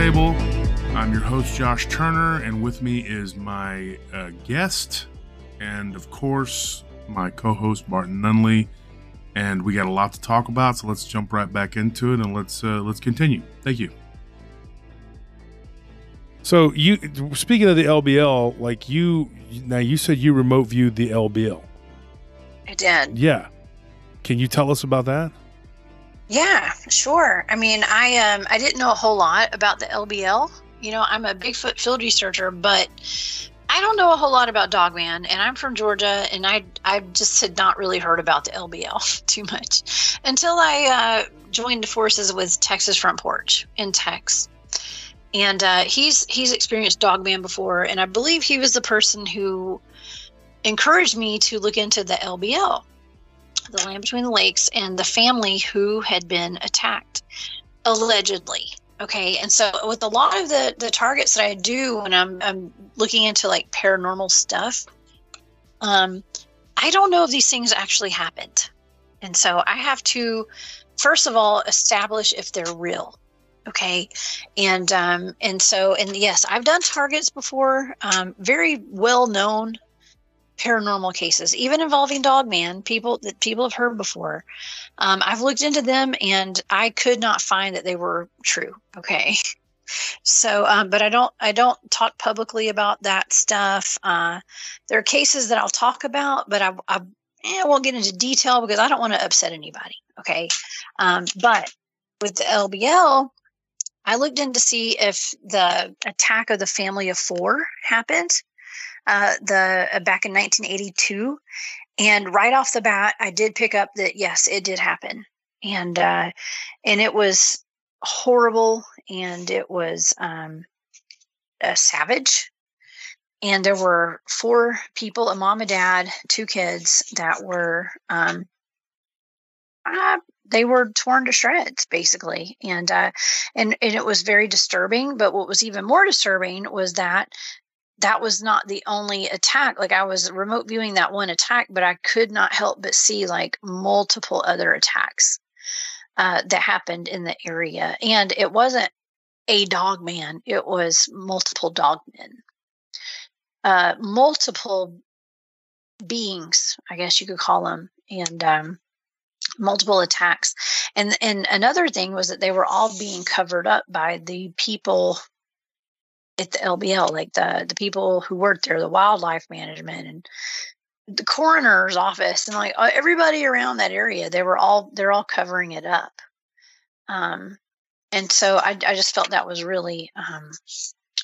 Welcome back to Paranormal Roundtable. I'm your host, Josh Turner, and with me is my uh, guest and, of course, my co host, Barton Nunley. And we got a lot to talk about, so let's jump right back into it and let's uh, let's continue. Thank you. So you speaking of the LBL, like you now you said you remote viewed the LBL. I did. Yeah. Can you tell us about that? Yeah, sure. I mean, I um I didn't know a whole lot about the LBL. You know, I'm a Bigfoot field researcher, but I don't know a whole lot about Dogman, and I'm from Georgia, and I I just had not really heard about the LBL too much until I uh, joined forces with Texas Front Porch in Tex, and uh, he's he's experienced Dogman before, and I believe he was the person who encouraged me to look into the LBL, the Land Between the Lakes, and the family who had been attacked, allegedly. Okay, and so with a lot of the the targets that I do when I'm I'm looking into like paranormal stuff, um, I don't know if these things actually happened, and so I have to first of all establish if they're real. Okay, and um, and so and yes, I've done targets before, um, very well known paranormal cases, even involving Dogman, people that people have heard before. Um, I've looked into them and I could not find that they were true. Okay. So, um, but I don't, I don't talk publicly about that stuff. Uh, there are cases that I'll talk about, but I, I, eh, won't get into detail because I don't want to upset anybody. Okay. Um, but with the LBL, I looked in to see if the attack of the family of four happened uh, the uh, back in 1982, and right off the bat, I did pick up that yes, it did happen, and uh, and it was horrible, and it was um, savage, and there were four people: a mom, a dad, two kids that were. Um, uh, they were torn to shreds basically. And uh and and it was very disturbing. But what was even more disturbing was that that was not the only attack. Like I was remote viewing that one attack, but I could not help but see like multiple other attacks uh, that happened in the area. And it wasn't a dog man, it was multiple dog men, uh, multiple beings, I guess you could call them. And, um, multiple attacks and and another thing was that they were all being covered up by the people at the LBL, like the the people who worked there, the wildlife management and the coroner's office, and like uh, everybody around that area, they were all they're all covering it up. Um, and so I, I just felt that was really, um,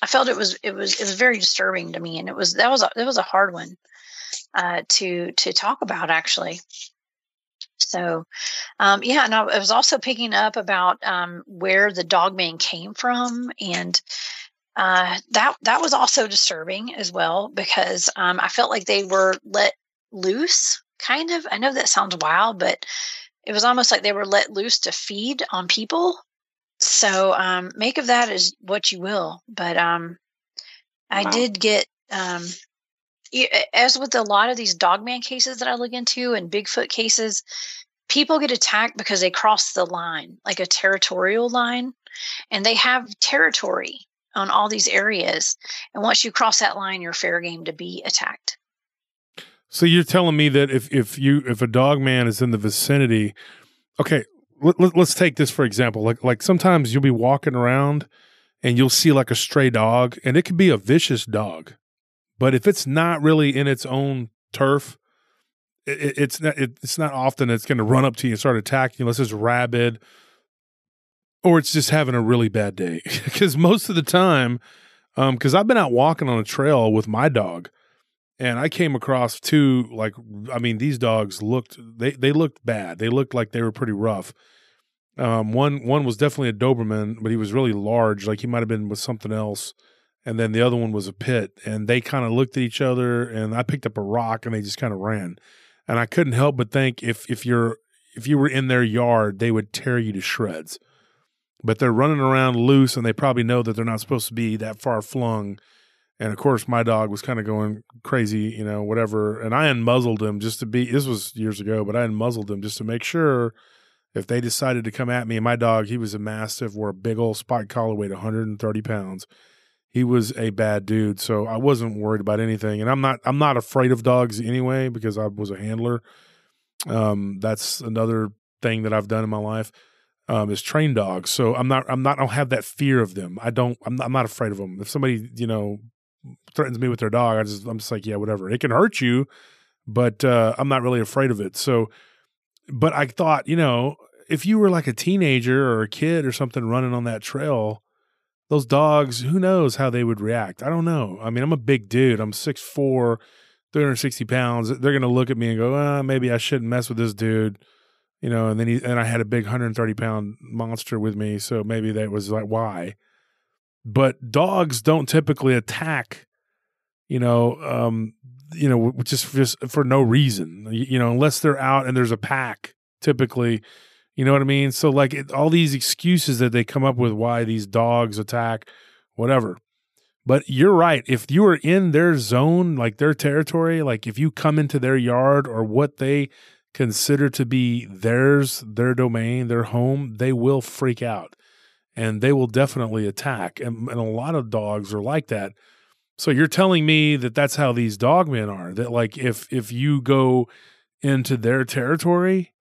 I felt it was it was it was very disturbing to me, and it was that was a, it was a hard one uh, to to talk about actually. So, um, yeah, and I, I was also picking up about um, where the dog man came from, and uh, that that was also disturbing as well because um, I felt like they were let loose, kind of. I know that sounds wild, but it was almost like they were let loose to feed on people. So um, make of that as what you will. But um, I wow. did get, um, as with a lot of these dogman cases that I look into and Bigfoot cases, people get attacked because they cross the line, like a territorial line, and they have territory on all these areas. And once you cross that line, you're fair game to be attacked. So you're telling me that if if you if a dog man is in the vicinity, okay, let, let, let's take this for example. Like like sometimes you'll be walking around and you'll see like a stray dog, and it could be a vicious dog, but if it's not really in its own turf, it, it's not it, it's not often it's going to run up to you and start attacking unless it's rabid or it's just having a really bad day. Because most of the time, because um, I've been out walking on a trail with my dog, and I came across two like I mean these dogs looked they they looked bad. They looked like they were pretty rough. Um, one one was definitely a Doberman, but he was really large, like he might have been with something else. And then the other one was a pit, and they kind of looked at each other. And I picked up a rock, and they just kind of ran. And I couldn't help but think if if you're if you were in their yard, they would tear you to shreds but they're running around loose and they probably know that they're not supposed to be that far flung. And of course, my dog was kind of going crazy, you know, whatever. And I unmuzzled him just to be, this was years ago, but I unmuzzled him just to make sure if they decided to come at me, and my dog, he was a mastiff, wore a big old spot collar, weighed 130 pounds. He was a bad dude, so I wasn't worried about anything. And I'm not I'm not afraid of dogs anyway because I was a handler. Um, that's another thing that I've done in my life um, is train dogs. So I'm not I'm not I don't have that fear of them. I don't I'm not, I'm not afraid of them. If somebody you know threatens me with their dog, I just I'm just like yeah whatever. It can hurt you, but uh, I'm not really afraid of it. So, but I thought you know if you were like a teenager or a kid or something running on that trail, those dogs, who knows how they would react? I don't know. I mean, I'm a big dude. I'm 6'4, 360 pounds. They're going to look at me and go, ah, maybe I shouldn't mess with this dude. You know, and then he, and I had a big 130 pound monster with me. So maybe that was like, why? But dogs don't typically attack, you know, um, you know, just, just for no reason, you know, unless they're out and there's a pack typically you know what I mean? So like it, all these excuses that they come up with why these dogs attack, whatever. But you're right. If you are in their zone, like their territory, like if you come into their yard or what they consider to be theirs, their domain, their home, they will freak out and they will definitely attack. And, and a lot of dogs are like that. So you're telling me that that's how these dogmen are. That like if if you go into their territory,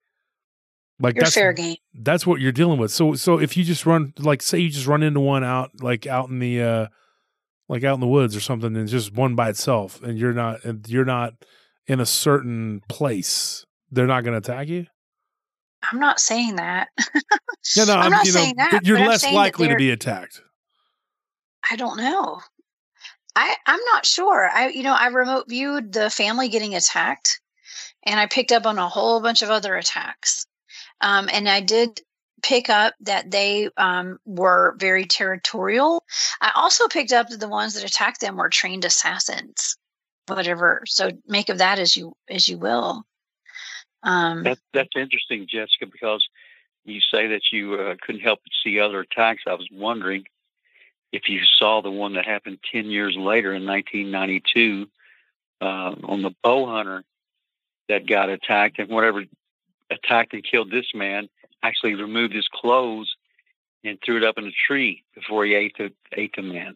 like You're that's fair game. that's what you're dealing with. So so if you just run like say you just run into one out like out in the uh like out in the woods or something and just one by itself and you're not and you're not in a certain place, they're not going to attack you? I'm not saying that. Yeah, no, I'm not you know, saying that. You're less likely to be attacked. I don't know. I I'm not sure. I you know I remote viewed the family getting attacked, and I picked up on a whole bunch of other attacks. Um, and I did pick up that they um, were very territorial. I also picked up that the ones that attacked them were trained assassins. Whatever. So make of that as you as you will. Um, That, that's interesting, Jessica, because you say that you uh, couldn't help but see other attacks. I was wondering if you saw the one that happened 10 years later in 1992 uh, on the bow hunter that got attacked, and whatever attacked and killed this man actually removed his clothes and threw it up in a tree before he ate the, ate the man.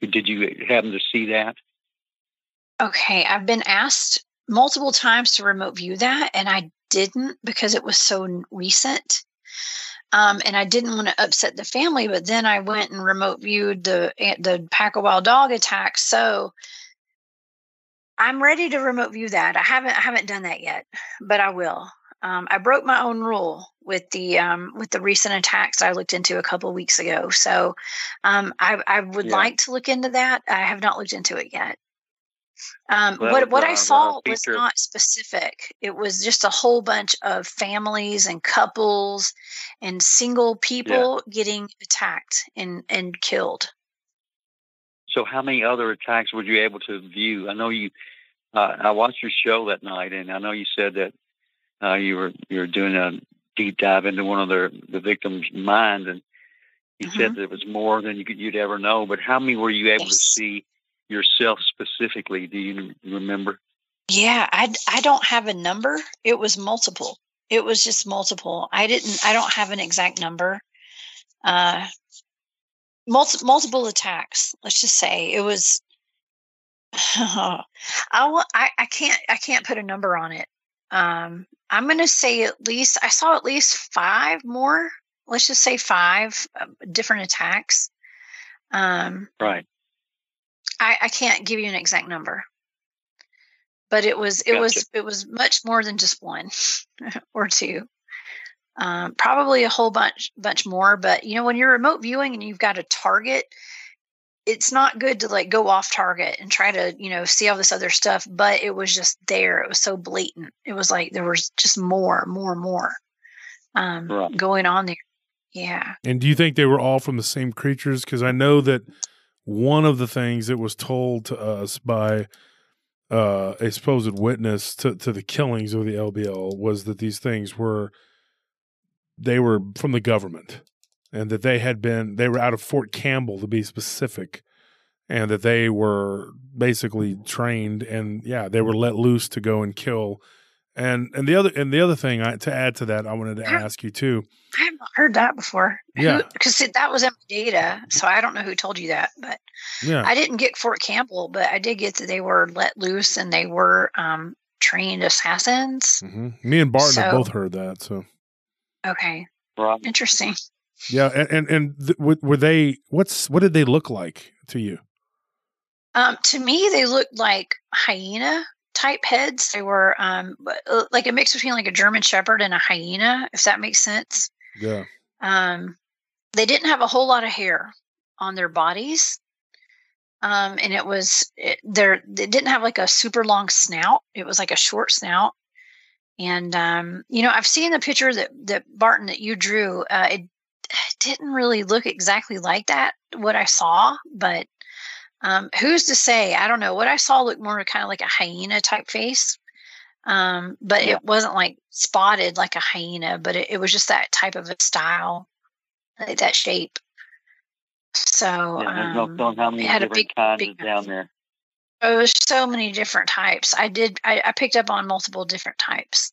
Did you happen to see that? Okay, I've been asked multiple times to remote view that, and I didn't because it was so recent. Um, and I didn't want to upset the family, but then I went and remote viewed the eh, the pack of wild dog attack. So I'm ready to remote view that. I haven't I haven't done that yet, but I will. Um, I broke my own rule with the um, with the recent attacks I looked into a couple weeks ago. So um, I, I would Yeah. like to look into that. I have not looked into it yet. Um, Well, what what uh, I saw was not specific. It was just a whole bunch of families and couples and single people getting attacked and and killed. So, how many other attacks were you able to view? I know you. Uh, I watched your show that night, and I know you said that uh, you were you were doing a deep dive into one of the the victims' mind, and you said that it was more than you could, you'd ever know. But how many were you able to see yourself specifically? Do you remember? Yeah, I I don't have a number. It was multiple. It was just multiple. I didn't. I don't have an exact number. Uh, multi, multiple attacks. Let's just say it was. I, I I can't I can't put a number on it. Um, I'm going to say at least I saw at least five more. Let's just say five uh, different attacks. Um, Right. I, I can't give you an exact number, but it was it was it was much more than just one or two. Um, probably a whole bunch bunch more. But you know, when you're remote viewing and you've got a target, it's not good to like go off target and try to you know see all this other stuff. But it was just there. It was so blatant. It was like there was just more, more, more um, Right. going on there. Yeah. And do you think they were all from the same creatures? Because I know that one of the things that was told to us by uh, a supposed witness to, to the killings of the LBL was that these things were they were from the government, and that they had been they were out of Fort Campbell to be specific, and that they were basically trained and yeah they were let loose to go and kill And and the other and the other thing I, to add to that, I wanted to Yeah. ask you too. I haven't heard that before. Yeah. Because that was in my data, so I don't know who told you that, but Yeah, I didn't get Fort Campbell, but I did get that they were let loose and they were um, trained assassins. hmm me and Barton have both heard that. So Okay, Right. interesting. yeah, and and, and th- were they? What's what did they look like to you? Um, to me, they looked like hyena type heads. They were um, uh, like a mix between like a German Shepherd and a hyena, if that makes sense. Yeah, Um, they didn't have a whole lot of hair on their bodies. Um, and it was it, there. They didn't have like a super long snout. It was like a short snout. And um, you know, I've seen the picture that that Barton that you drew. Uh, it didn't really look exactly like that. What I saw, but um, who's to say? I don't know. What I saw looked more kind of like a hyena type face. Um, but Yeah. it wasn't like spotted like a hyena, but it, it was just that type of a style, like that shape. So Yeah, there's no um, telling how many it had a different big- kinds big down there. there was so many different types. I did. I, I picked up on multiple different types.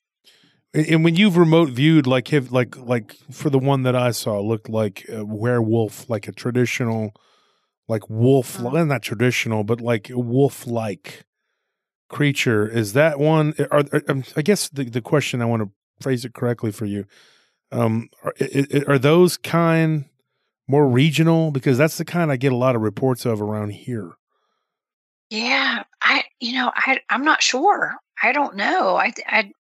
and, and when you've remote viewed, like have like like for the one that I saw, looked like a werewolf, like a traditional, like wolf, well, not traditional, but like wolf like creature. Is that one? Are, are um, I guess the the question I want to phrase it correctly for you. Um, are, are those kind more regional? Because that's the kind I get a lot of reports of around here. Yeah, I you know I I'm not sure. I don't know. I I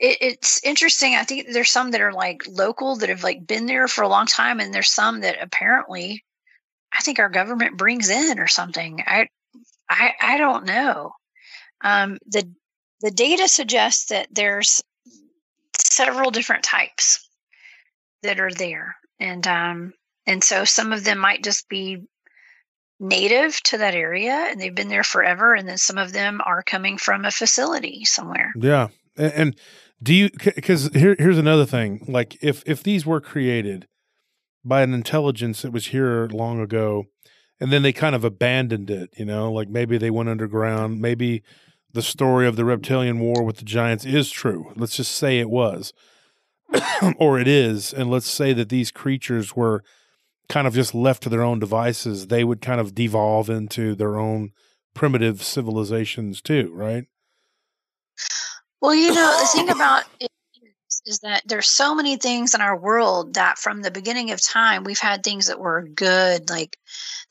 it, it's interesting. I think there's some that are like local that have like been there for a long time, and there's some that apparently I think our government brings in or something. I I I don't know. Um, the the data suggests that there's several different types that are there, and um and so some of them might just be native to that area and they've been there forever and then some of them are coming from a facility somewhere Yeah, and, and do you? Because here, here's another thing. Like, if if these were created by an intelligence that was here long ago, and then they kind of abandoned it, you know, like maybe they went underground. Maybe the story of the reptilian war with the giants is true. Let's just say it was, or it is, and let's say that these creatures were kind of just left to their own devices. They would kind of devolve into their own primitive civilizations too, right? well you know the thing about it is, that there's so many things in our world that from the beginning of time we've had things that were good like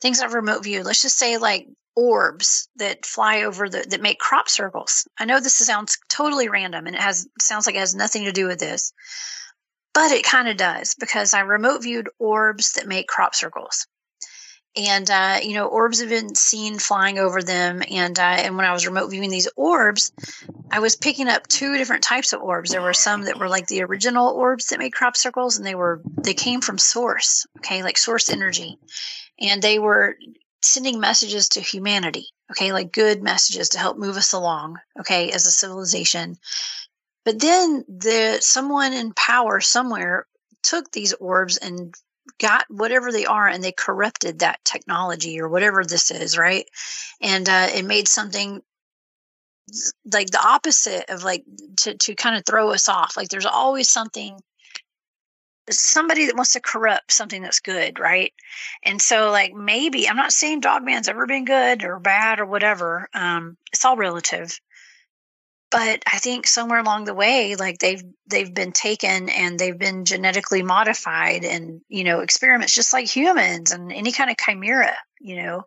things are remote view let's just say like orbs that fly over the that make crop circles i know this sounds totally random and it has sounds like it has nothing to do with this but it kind of does because I remote viewed orbs that make crop circles. And uh, you know, orbs have been seen flying over them. And uh, and when I was remote viewing these orbs, I was picking up two different types of orbs. There were some that were like the original orbs that made crop circles, and they were they came from source, okay, like source energy, and they were sending messages to humanity, okay, like good messages to help move us along, okay, as a civilization. But then the someone in power somewhere took these orbs and got whatever they are and they corrupted that technology or whatever this is, right? And uh, it made something like the opposite of like to to kind of throw us off. Like there's always something somebody that wants to corrupt something that's good, right? And so like maybe I'm not saying Dogman's ever been good or bad or whatever. Um, it's all relative but I think somewhere along the way, like they've they've been taken and they've been genetically modified, and you know experiments just like humans and any kind of chimera, you know,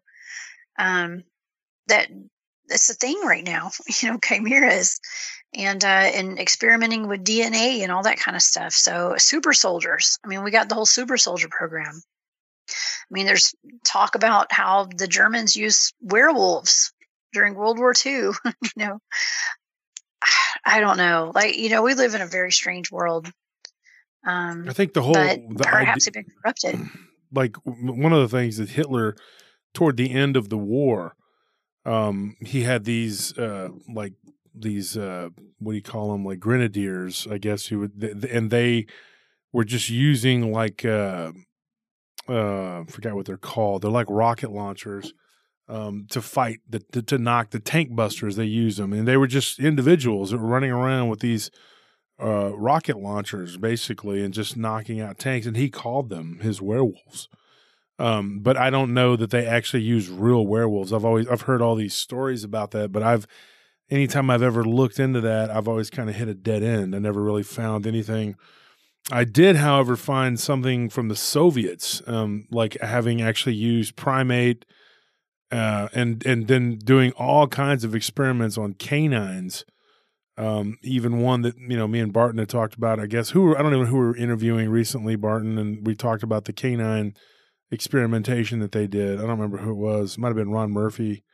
um, that that's the thing right now, you know, chimeras and uh, and experimenting with DNA and all that kind of stuff. So super soldiers. I mean, we got the whole super soldier program. I mean, there's talk about how the Germans used werewolves during World War II. you know, I don't know. Like, you know, we live in a very strange world. Um, I think the whole the perhaps idea- been corrupted. like one of the things that Hitler toward the end of the war um he had these uh like these uh what do you call them like grenadiers I guess you would th- and they were just using like uh uh forgot what they're called they're like rocket launchers um, to fight the to, to knock the tank busters. They used them, and they were just individuals that were running around with these uh, rocket launchers, basically, and just knocking out tanks. And he called them his werewolves. Um, but I don't know that they actually use real werewolves. I've always I've heard all these stories about that, but I've anytime I've ever looked into that, I've always kind of hit a dead end. I never really found anything. I did, however, find something from the Soviets, um, like having actually used primate uh, and and then doing all kinds of experiments on canines. Um, even one that you know me and Barton had talked about. I guess who were, I don't know who we were interviewing recently, Barton, and we talked about the canine experimentation that they did. I don't remember who it was. It might have been Ron Murphy.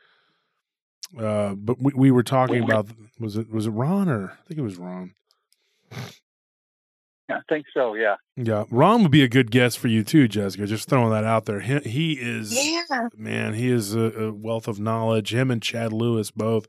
Uh, but we, we were talking about was it was it Ron or I think it was Ron. I think so. Yeah. Yeah, Ron would be a good guest for you too, Jessica. Just throwing that out there. He, he is, Yeah. man. He is a, a wealth of knowledge. Him and Chad Lewis both.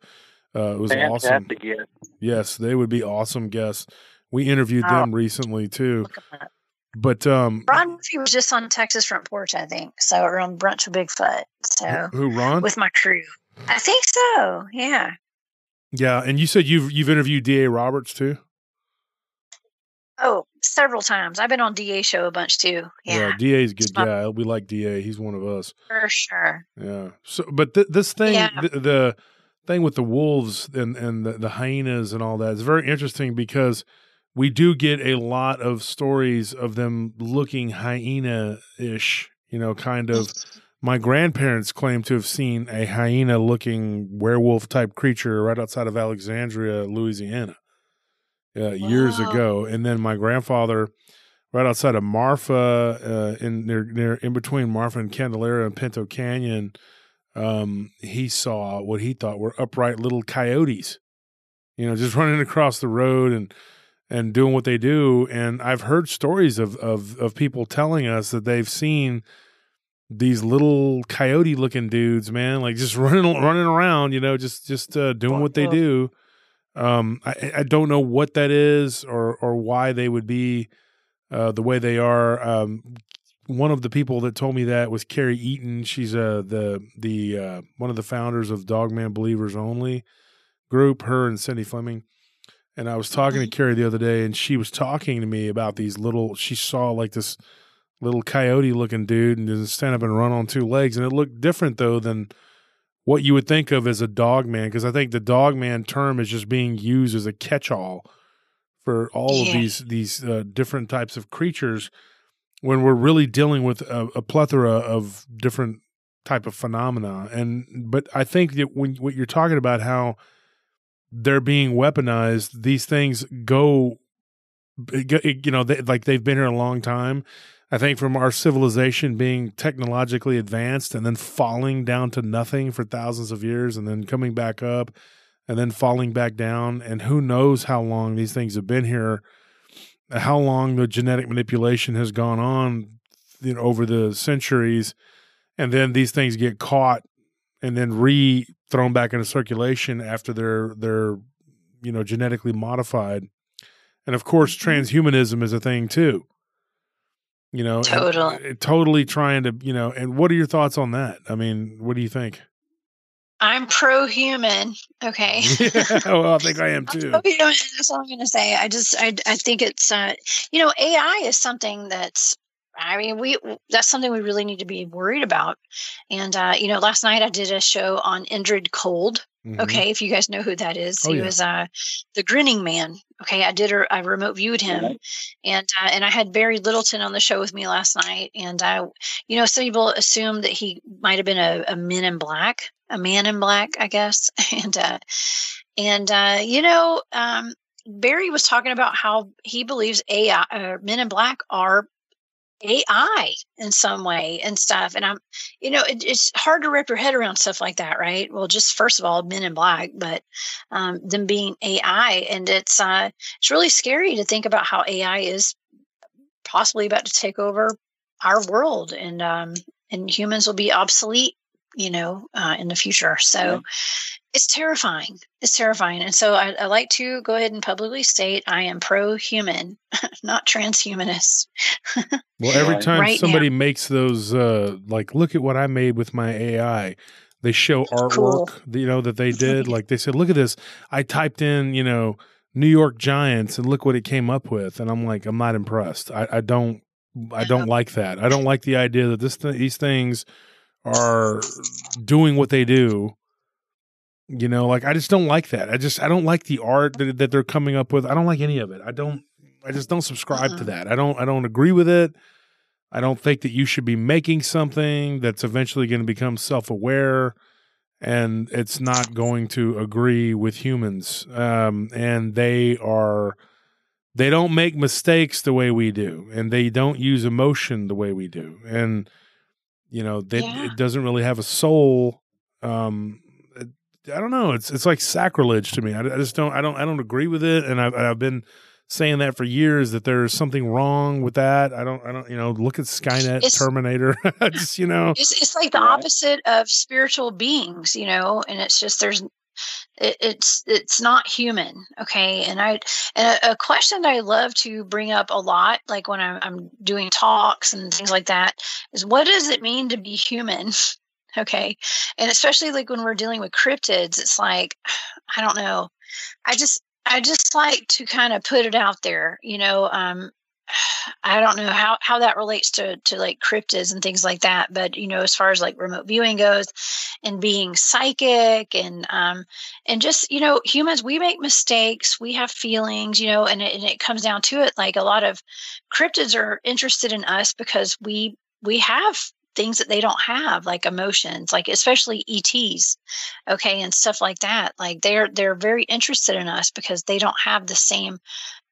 Uh, it was awesome. Fantastic. Yeah. Yes, they would be awesome guests. We interviewed Oh. them recently too. Look at that. But um, Ron Murphy was just on Texas Front Porch, I think. So or on Brunch with Bigfoot. So who Ron? with my crew. I think so. Yeah. yeah, and you said you've you've interviewed D.A. Roberts too. Oh, several times. I've been on DA show a bunch too. Yeah, DA's a good guy. We like DA. He's one of us. for sure. Yeah. So, but th- this thing, Yeah. the, the thing with the wolves and and the, the hyenas and all that is very interesting because we do get a lot of stories of them looking hyena ish. You know, kind of. My grandparents claim to have seen a hyena looking werewolf type creature right outside of Alexandria, Louisiana, uh, years ago. And then my grandfather, right outside of Marfa, uh, in near, near in between Marfa and Candelaria and Pinto Canyon, um, he saw what he thought were upright little coyotes, you know, just running across the road and and doing what they do. And I've heard stories of of of people telling us that they've seen these little coyote looking dudes, man, like just running running around, you know, just just uh, doing what they Wow. do. Um, I, I don't know what that is or or why they would be uh, the way they are. Um, one of the people that told me that was Carrie Eaton. She's uh, the the uh, one of the founders of Dogman Believers Only group. Her and Cindy Fleming. And I was talking to Carrie the other day, and she was talking to me about these little. She saw like this little coyote looking dude and just stand up and run on two legs, and it looked different though than what you would think of as a dog man. Because I think the dog man term is just being used as a catch all for all of these these uh, different types of creatures when we're really dealing with a, a plethora of different type of phenomena and but i think that when what you're talking about how they're being weaponized these things go you know they, like they've been here a long time i think from our civilization being technologically advanced and then falling down to nothing for thousands of years and then coming back up and then falling back down. And who knows how long these things have been here how long the genetic manipulation has gone on you know, over the centuries. And then these things get caught and then re thrown back into circulation after they're they're you know genetically modified. And of course Mm-hmm. transhumanism is a thing too you know Totally. uh, totally trying to you know and what are your thoughts on that i mean what do you think I'm pro human. Okay. yeah, well i think i am too pro-human, That's all I'm going to say. I just, I, I think it's, uh, you know, AI is something that's, I mean, we, that's something we really need to be worried about. And, uh, you know, last night I did a show on Indrid Cold. Mhm. Okay. If you guys know who that is, Oh, he yeah. was, uh, the grinning man. Okay. I did a, I remote viewed him Right. and, uh, and I had Barry Littleton on the show with me last night. And I, you know, some people assume that he might have been a, a men in black, a man in black, I guess. And, uh, and, uh, you know, um, Barry was talking about how he believes AI, uh, men in black are AI in some way and stuff. And I'm, you know, it, it's hard to wrap your head around stuff like that, right? Well, just first of all, men in black, but um, them being AI, and it's uh, it's really scary to think about how AI is possibly about to take over our world, and um, and humans will be obsolete, you know, uh, in the future. So. Yeah. It's terrifying. It's terrifying. And so I, I like to go ahead and publicly state I am pro human, not transhumanist. Well, every time Right somebody makes those, uh, like, look at what I made with my AI, They show artwork, Cool. you know, that they did. like they said, look at this. I typed in, you know, New York Giants, and look what it came up with. And I'm like, I'm not impressed. I, I don't, I don't like that. I don't like the idea that this th- these things are doing what they do. You know, like I just don't like that. I just I don't like the art that, that they're coming up with. I don't like any of it. I don't. I just don't subscribe to Mhm. that. I don't. I don't agree with it. I don't think that you should be making something that's eventually going to become self aware and it's not going to agree with humans. Um, and they are, they don't make mistakes the way we do, and they don't use emotion the way we do. And, you know, they, Yeah. it doesn't really have a soul. Um, I don't know. It's it's like sacrilege to me. I, I just don't. I don't. I don't agree with it. And I've I've been saying that for years that there's something wrong with that. I don't. I don't. You know, look at Skynet, It's- Terminator. just you know. It's it's like the Right. opposite of spiritual beings, you know, and it's just there's it, it's it's not human, okay. And I and a, a question I love to bring up a lot, like when I'm, I'm doing talks and things like that, is what does it mean to be human? okay, and especially like when we're dealing with cryptids, it's like I don't know. I just I just like to kind of put it out there, you know. Um, I don't know how how that relates to to like cryptids and things like that, but you know, as far as like remote viewing goes, and being psychic and um and just you know, humans we make mistakes, we have feelings, you know, and it, and it comes down to it. Like a lot of cryptids are interested in us because we we have things that they don't have like emotions like especially ets okay and stuff like that like they're they're very interested in us because they don't have the same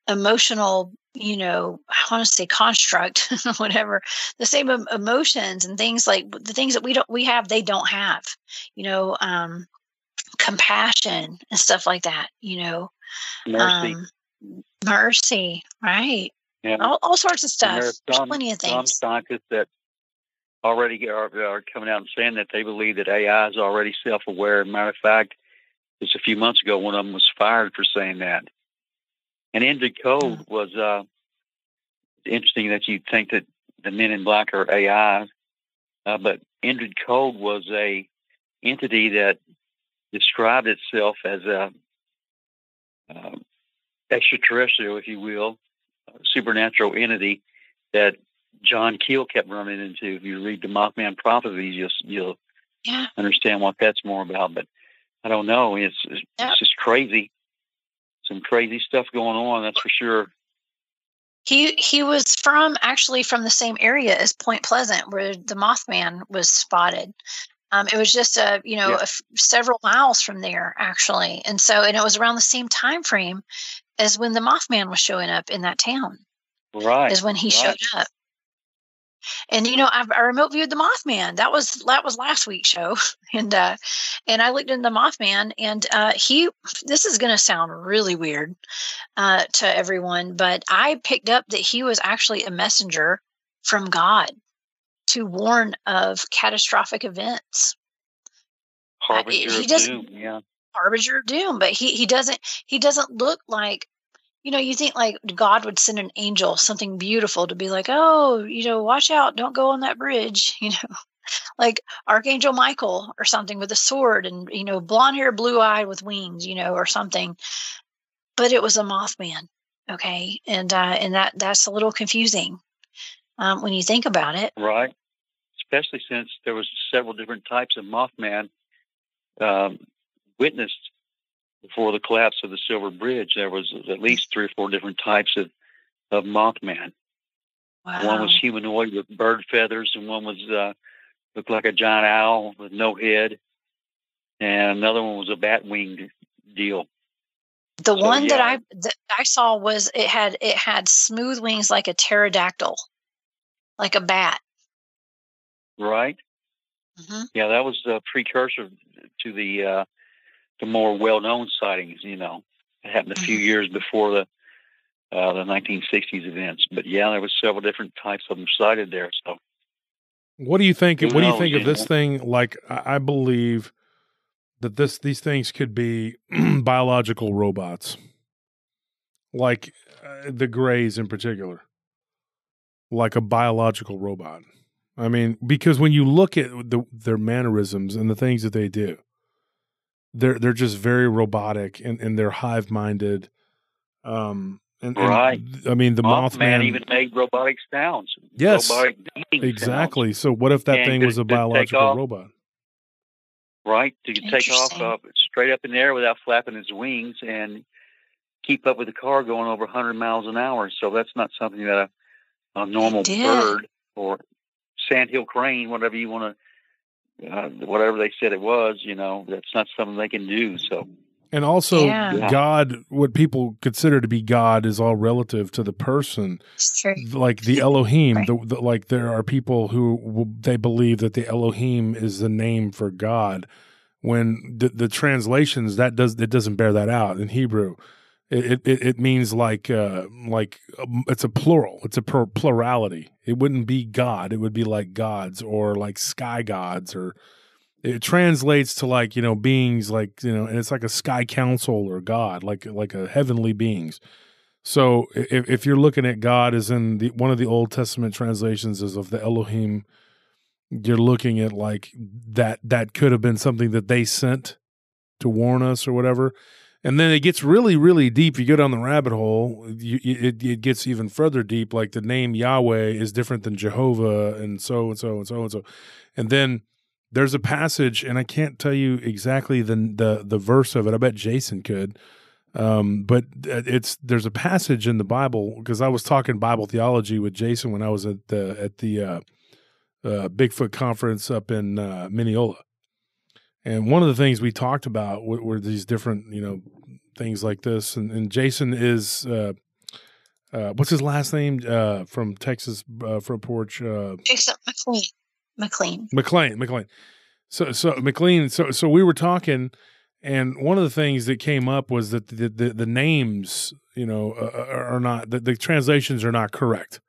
emotional you know i want to say construct whatever the same emotions and things like the things that we don't we have they don't have you know um compassion and stuff like that you know Mercy. um mercy right yeah. all, all sorts of stuff plenty of things that already are, are coming out and saying that they believe that AI is already self-aware. Matter of fact, just a few months ago, one of them was fired for saying that. And Indrid Cold was uh, interesting that you think that the Men in Black are AI, uh, but Indrid Cold was a entity that described itself as a uh, extraterrestrial, if you will, supernatural entity that John Keel kept running into. If you read the Mothman prophecies, you'll you'll yeah understand what that's more about. But I don't know. It's it's, Yeah. it's just crazy. Some crazy stuff going on. That's for sure. He he was from actually from the same area as Point Pleasant, where the Mothman was spotted. Um, it was just a you know Yeah. a f- several miles from there actually, and so and it was around the same time frame as when the Mothman was showing up in that town. Right. Is when he right. showed up. And you know, I, I remote viewed the Mothman. That was that was last week's show, and uh, and I looked into the Mothman, and uh, he. This is going to sound really weird uh, to everyone, but I picked up that he was actually a messenger from God to warn of catastrophic events, Harbinger he of doesn't- doom. Yeah. harbinger of doom. But he he doesn't he doesn't look like. You know, you think like God would send an angel, something beautiful, to be like, oh, you know, watch out, don't go on that bridge. You know, like Archangel Michael or something with a sword and you know, blonde hair, blue eyed with wings, you know, or something. But it was a Mothman, okay, and uh, and that that's a little confusing um, when you think about it. Right. Especially since there was several different types of Mothman um, witnessed before the collapse of the Silver Bridge. There was at least three or four different types of of Mothman. Wow. One was humanoid with bird feathers, and one was uh, looked like a giant owl with no head, and another one was a bat winged deal. the so, one that. I that I saw was it had it had smooth wings like a pterodactyl, like a bat. Right? hmm Yeah, that was the precursor to the uh, the more well known sightings. You know, it happened a few Mhm. years before the uh, the 1960s events. But yeah, there was several different types of them sighted there. So What do you think? Who what do you think of this know? thing? Like, I I believe that this these things could be biological robots, like uh, the Greys in particular, like a biological robot. I mean, because when you look at the, their mannerisms and the things that they do, they're they're just very robotic and, and they're hive minded. Um, and, and, Right. I mean, the Mothman Mothman. even made robotic sounds. Yes, robotic being exactly. So what if that And thing to- was a biological off- robot? right? To take off uh, straight up in the air without flapping his wings and keep up with the car going over 100 miles an hour. So that's not something that a, a normal bird or sandhill crane, whatever you want to, uh, whatever they said it was, you know, that's not something they can do. So And also, Yeah. God, what people consider to be God, is all relative to the person. It's true. Like the Elohim, Right. the, the, like there are people who they believe that the Elohim is the name for God. When the, the translations that does it doesn't bear that out in Hebrew. It it, it means like uh, like um, it's a plural. It's a plur- plurality. It wouldn't be God. It would be like gods or like sky gods or it translates to like you know beings like you know and it's like a sky council or god like like a heavenly beings so if, if you're looking at god as in the one of the old testament translations is of the elohim you're looking at like that that could have been something that they sent to warn us or whatever and then it gets really really deep you go down the rabbit hole you, it, it gets even further deep like the name yahweh is different than jehovah and so and so and so and so and then there's a passage, and I can't tell you exactly the the the verse of it. I bet Jason could. Um, but it's there's a passage in the Bible because I was talking Bible theology with Jason when I was at the at the uh, uh, Bigfoot conference up in uh, Mineola, and one of the things we talked about were, were these different you know things like this, and, and Jason is. Uh, uh, what's his last name uh, from Texas uh, front porch? Uh, Jason McLean. McLean. McLean, McLean. So, so McLean. So, so we were talking, and one of the things that came up was that the the, the names, you know, uh, are not the, the translations are not correct.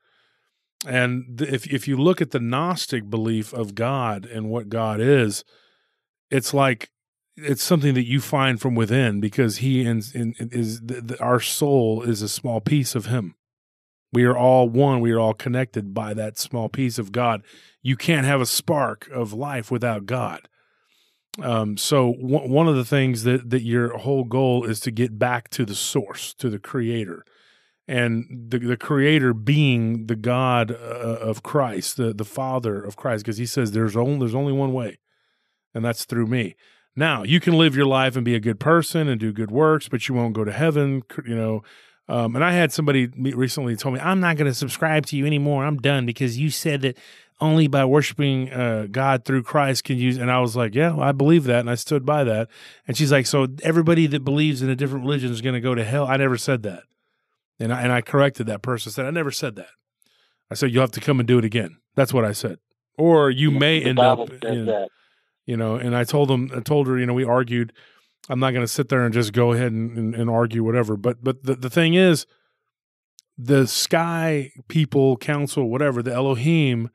And if if you look at the Gnostic belief of God and what God is, it's like it's something that you find from within because He in, is the, the, our soul is a small piece of Him. We are all one. We are all connected by that small piece of God you can't have a spark of life without God. Um, so w- one of the things that that your whole goal is to get back to the source, to the Creator, and the the Creator being the God uh, of Christ, the the Father of Christ, because He says there's only there's only one way, and that's through me. Now you can live your life and be a good person and do good works, but you won't go to heaven. You know, um, and I had somebody recently told me, I'm not going to subscribe to you anymore. I'm done because you said that only by worshiping uh, God through Christ can you. And I was like, yeah, well, I believe that. And I stood by that. And she's like, so everybody that believes in a different religion is going to go to hell. I never said that. And I, and I corrected that person. I said, I never said that. I said, you'll have to come and do it again. That's what I said. Or you may end up, know, that. You know, and I told him, I told her, you know, we argued. I'm not going to sit there and just go ahead and, and, and argue whatever. But but the, the thing is, the sky people, council, whatever, the Elohim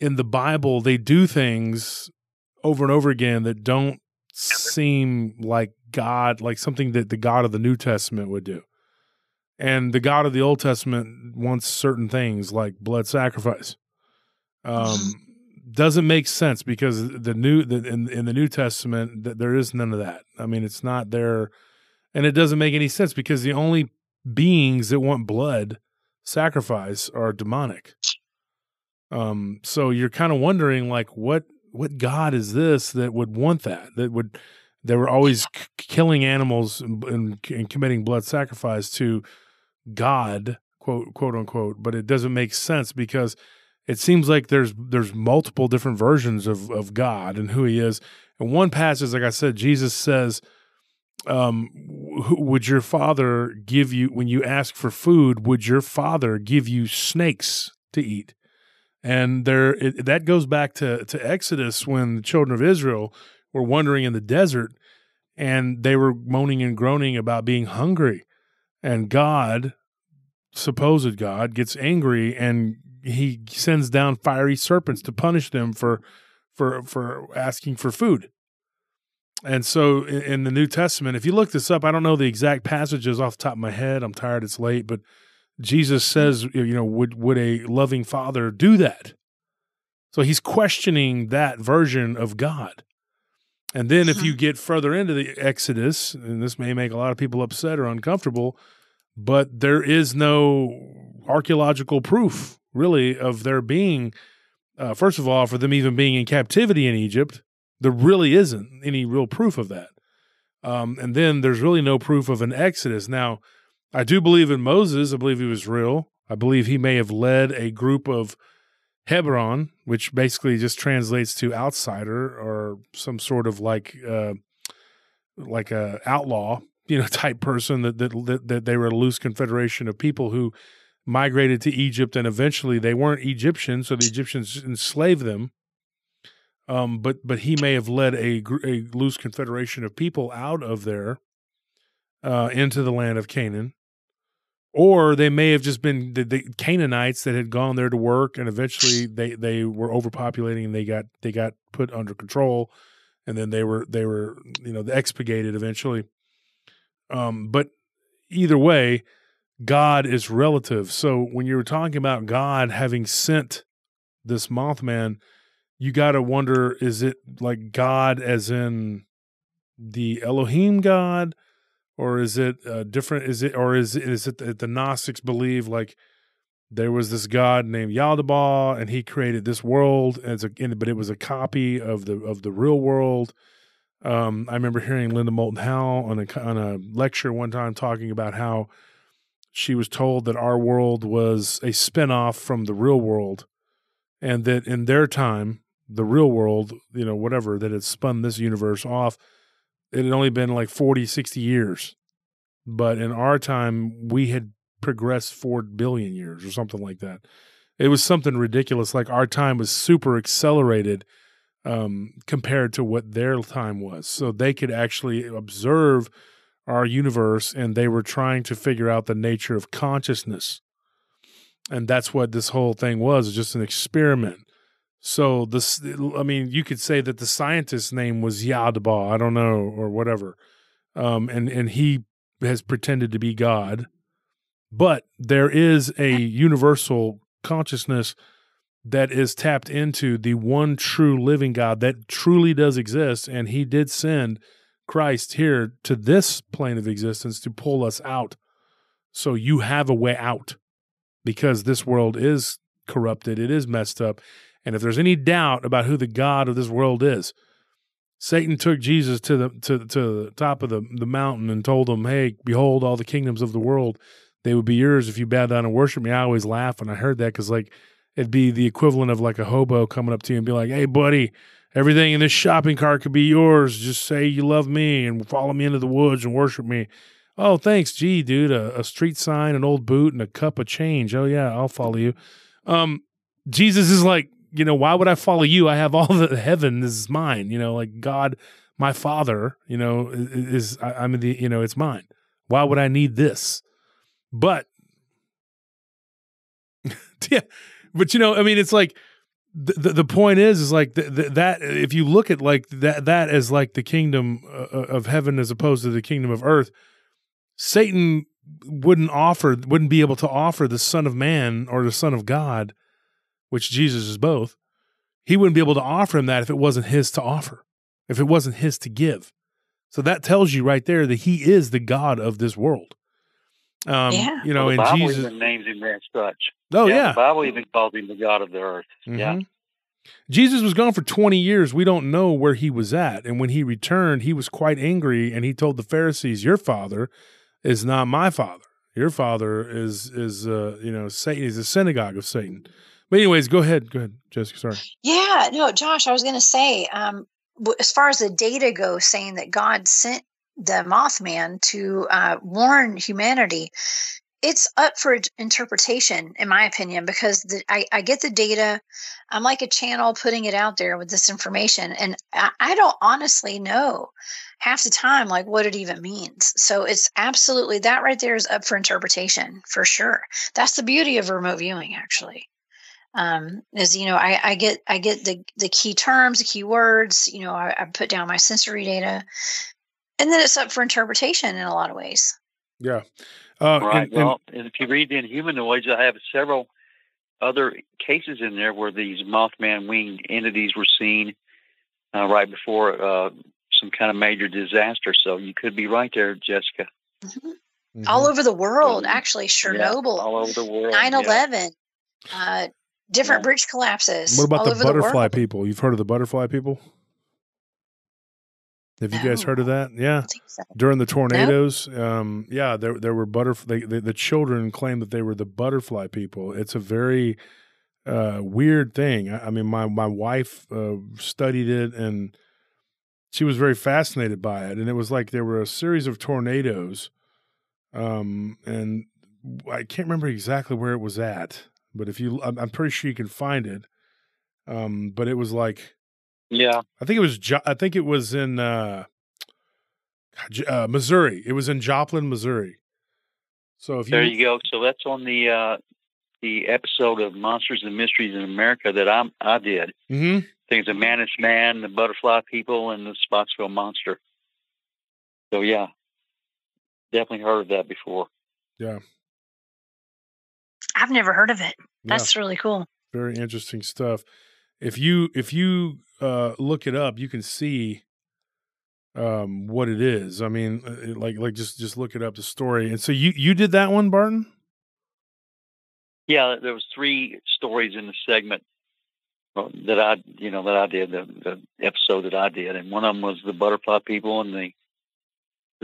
in the Bible, they do things over and over again that don't seem like God, like something that the God of the New Testament would do. And the God of the Old Testament wants certain things like blood sacrifice. Um, doesn't make sense because the new the, in in the New Testament th- there is none of that. I mean, it's not there, and it doesn't make any sense because the only beings that want blood sacrifice are demonic. Um, so you're kind of wondering like what what God is this that would want that that would they were always c- killing animals and, and, and committing blood sacrifice to God quote quote unquote, but it doesn't make sense because it seems like there's there's multiple different versions of of God and who He is. And one passage, like I said, Jesus says, um, "Would your Father give you when you ask for food? Would your Father give you snakes to eat?" And there, it, that goes back to to Exodus when the children of Israel were wandering in the desert, and they were moaning and groaning about being hungry, and God, supposed God, gets angry and he sends down fiery serpents to punish them for for for asking for food. And so in, in the New Testament, if you look this up, I don't know the exact passages off the top of my head. I'm tired, it's late, but Jesus says, you know, would would a loving father do that? So he's questioning that version of God. And then if you get further into the Exodus, and this may make a lot of people upset or uncomfortable, but there is no archaeological proof really of there being, uh, first of all, for them even being in captivity in Egypt. There really isn't any real proof of that. Um, and then there's really no proof of an Exodus. Now, I do believe in Moses. I believe he was real. I believe he may have led a group of Hebron, which basically just translates to outsider or some sort of like uh, like a outlaw, you know, type person that, that that that they were a loose confederation of people who migrated to Egypt and eventually they weren't Egyptians, so the Egyptians enslaved them. Um, but but he may have led a a loose confederation of people out of there uh, into the land of Canaan, or they may have just been the, the Canaanites that had gone there to work, and eventually they they were overpopulating and they got they got put under control, and then they were they were you know expurgated eventually. Um, but either way, God is relative. So when you were talking about God having sent this Mothman, you got to wonder: is it like God as in the Elohim God? or is it uh, different? Is it or is is it that the Gnostics believe like there was this god named Yaldabaoth and he created this world as a but it was a copy of the of the real world. Um, I remember hearing Linda Moulton Howe on a on a lecture one time talking about how she was told that our world was a spinoff from the real world, and that in their time, the real world, you know, whatever that had spun this universe off, it had only been like 40, 60 years. But in our time, we had progressed 4 billion years or something like that. It was something ridiculous. Like our time was super accelerated um, compared to what their time was. So they could actually observe our universe and they were trying to figure out the nature of consciousness. And that's what this whole thing was just an experiment. So this, I mean, you could say that the scientist's name was Yadba, I don't know, or whatever, um, and and he has pretended to be God, but there is a universal consciousness that is tapped into the one true living God that truly does exist, and He did send Christ here to this plane of existence to pull us out. So you have a way out because this world is corrupted, it is messed up. And if there's any doubt about who the God of this world is, Satan took Jesus to the to to the top of the, the mountain and told him, Hey, behold all the kingdoms of the world. They would be yours if you bow down and worship me. I always laugh when I heard that because like it'd be the equivalent of like a hobo coming up to you and be like, Hey buddy, everything in this shopping cart could be yours. Just say you love me and follow me into the woods and worship me. Oh, thanks. Gee, dude, a, a street sign, an old boot, and a cup of change. Oh yeah, I'll follow you. Um, Jesus is like, you know, why would I follow you? I have all the heaven. This is mine. You know, like God, my Father. You know, is, is I, I'm the. You know, it's mine. Why would I need this? But yeah, but you know, I mean, it's like the the, the point is is like th- th- that if you look at like that that as like the kingdom uh, of heaven as opposed to the kingdom of earth, Satan wouldn't offer wouldn't be able to offer the Son of Man or the Son of God which Jesus is both, he wouldn't be able to offer him that if it wasn't his to offer, if it wasn't his to give. So that tells you right there that he is the God of this world. Um, Yeah. You know, Well, the and Bible Jesus. even names him as such. oh, yeah. The Bible even calls him the God of the earth. Yeah. Mhm. Jesus was gone for 20 years. We don't know where he was at. And when he returned, he was quite angry and he told the Pharisees, Your father is not my father. Your father is, is uh, you know, Satan. He's a synagogue of Satan. But, anyways, go ahead. Go ahead, Jessica. Sorry. Yeah, no, Josh, I was going to say, um, as far as the data goes, saying that God sent the Mothman to uh, warn humanity, it's up for interpretation, in my opinion, because the, I, I get the data. I'm like a channel putting it out there with this information, and I, I don't honestly know half the time like what it even means. So it's absolutely that right there is up for interpretation for sure. That's the beauty of remote viewing, actually um, is you know I, I get I get the the key terms, the key words. You know, I, I put down my sensory data, and then it's up for interpretation in a lot of ways. Yeah. Uh, Right. and- and- well, and if you read the Inhumanoids, I have several other cases in there where these Mothman winged entities were seen uh, right before uh, some kind of major disaster. So you could be right there, Jessica. Mm-hmm. Mm-hmm. All over the world, actually. Chernobyl, yeah, all over the world. 9 11, yeah. uh, different yeah. bridge collapses. What about the butterfly the people? You've heard of the butterfly people? Have you no. guys heard of that? Yeah. So. During the tornadoes, nope. um, yeah, there there were butterfly. the children claimed that they were the butterfly people. It's a very uh, weird thing. I, I, mean, my my wife uh, studied it and she was very fascinated by it. And it was like there were a series of tornadoes, um, and I can't remember exactly where it was at, but if you, I'm, I'm pretty sure you can find it. Um, but it was like yeah. I think it was. Jo- I think it was in uh, uh, Missouri. It was in Joplin, Missouri. So if you there you go. So that's on the uh, the episode of Monsters and Mysteries in America that I'm I did. Mm-hmm. I think it's a Manus Man, the Butterfly People, and the Spottsville Monster. So yeah, definitely heard of that before. Yeah. I've never heard of it. That's yeah. really cool. Very interesting stuff. If you if you uh, look it up, you can see um, what it is. I mean, uh, like like just just look it up the story. And so you you did that one, Barton? Yeah, there was three stories in the segment uh, that I you know that I did the, the episode that I did, and one of them was the butterfly people, and the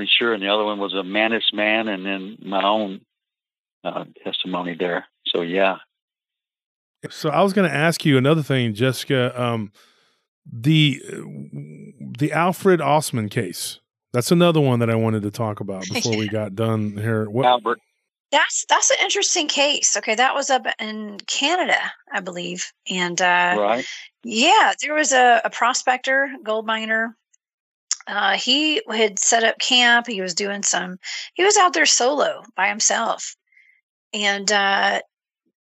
sure, and the other one was a Manus man, and then my own uh, testimony there. So yeah. So I was going to ask you another thing, Jessica. Um, the the Alfred Ostman case. That's another one that I wanted to talk about before we got done here. What, Albert. That's that's an interesting case. Okay, that was up in Canada, I believe, and uh, right. Yeah, there was a, a prospector, gold miner. Uh, he had set up camp. He was doing some. He was out there solo by himself, and uh,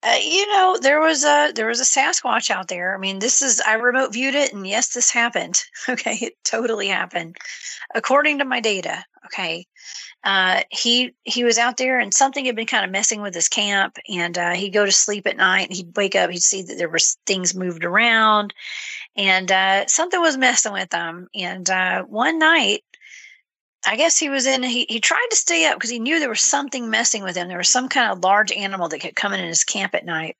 uh, you know, there was a there was a Sasquatch out there. I mean, this is I remote viewed it, and yes, this happened. Okay, it totally happened, according to my data. Okay, uh, he he was out there, and something had been kind of messing with his camp, and uh, he'd go to sleep at night, and he'd wake up, he'd see that there was things moved around, and uh, something was messing with them. And uh, one night, I guess he was in, he, he tried to stay up because he knew there was something messing with him. There was some kind of large animal that kept coming in his camp at night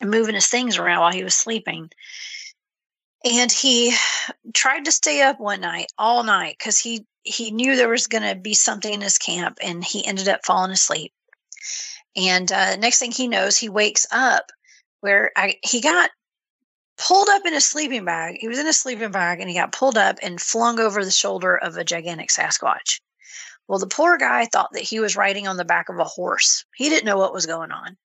and moving his things around while he was sleeping. And he tried to stay up one night, all night, because he, he knew there was going to be something in his camp and he ended up falling asleep. And uh, next thing he knows, he wakes up where I, he got pulled up in a sleeping bag. He was in a sleeping bag and he got pulled up and flung over the shoulder of a gigantic Sasquatch. Well, the poor guy thought that he was riding on the back of a horse. He didn't know what was going on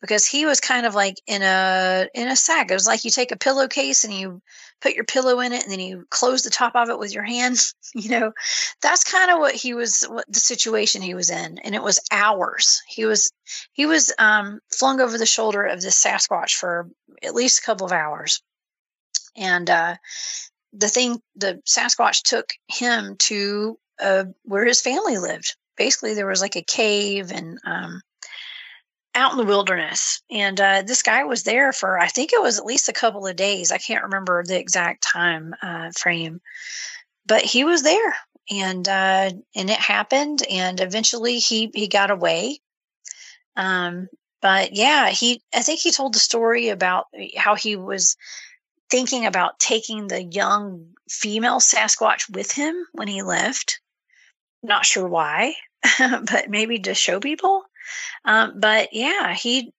because he was kind of like in a in a sack. It was like you take a pillowcase and you put your pillow in it and then you close the top of it with your hand. you know, that's kind of what he was what the situation he was in. And it was hours. He was he was um flung over the shoulder of this Sasquatch for at least a couple of hours. And uh the thing the Sasquatch took him to uh, where his family lived. Basically, there was like a cave and um, out in the wilderness. And uh, this guy was there for, I think it was at least a couple of days. I can't remember the exact time uh, frame, but he was there, and uh, and it happened. And eventually, he he got away. Um, but yeah, he I think he told the story about how he was thinking about taking the young female Sasquatch with him when he left. Not sure why, but maybe to show people. Um, but yeah, he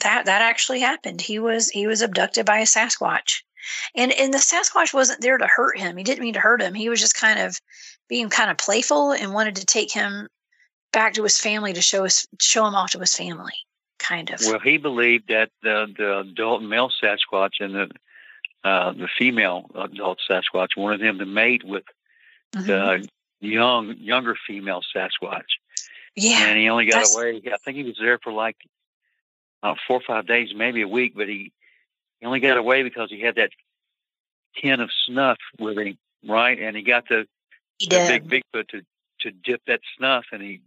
that that actually happened. He was he was abducted by a Sasquatch. And and the Sasquatch wasn't there to hurt him. He didn't mean to hurt him. He was just kind of being kind of playful and wanted to take him back to his family to show us show him off to his family, kind of. Well, he believed that the the adult male Sasquatch and the uh, the female adult Sasquatch wanted him to mate with mm-hmm. the young, younger female Sasquatch. Yeah. And he only got away. I think he was there for like uh, four or five days, maybe a week, but he, he only got away because he had that tin of snuff with him, right? And he got the, the big Bigfoot to, to dip that snuff and he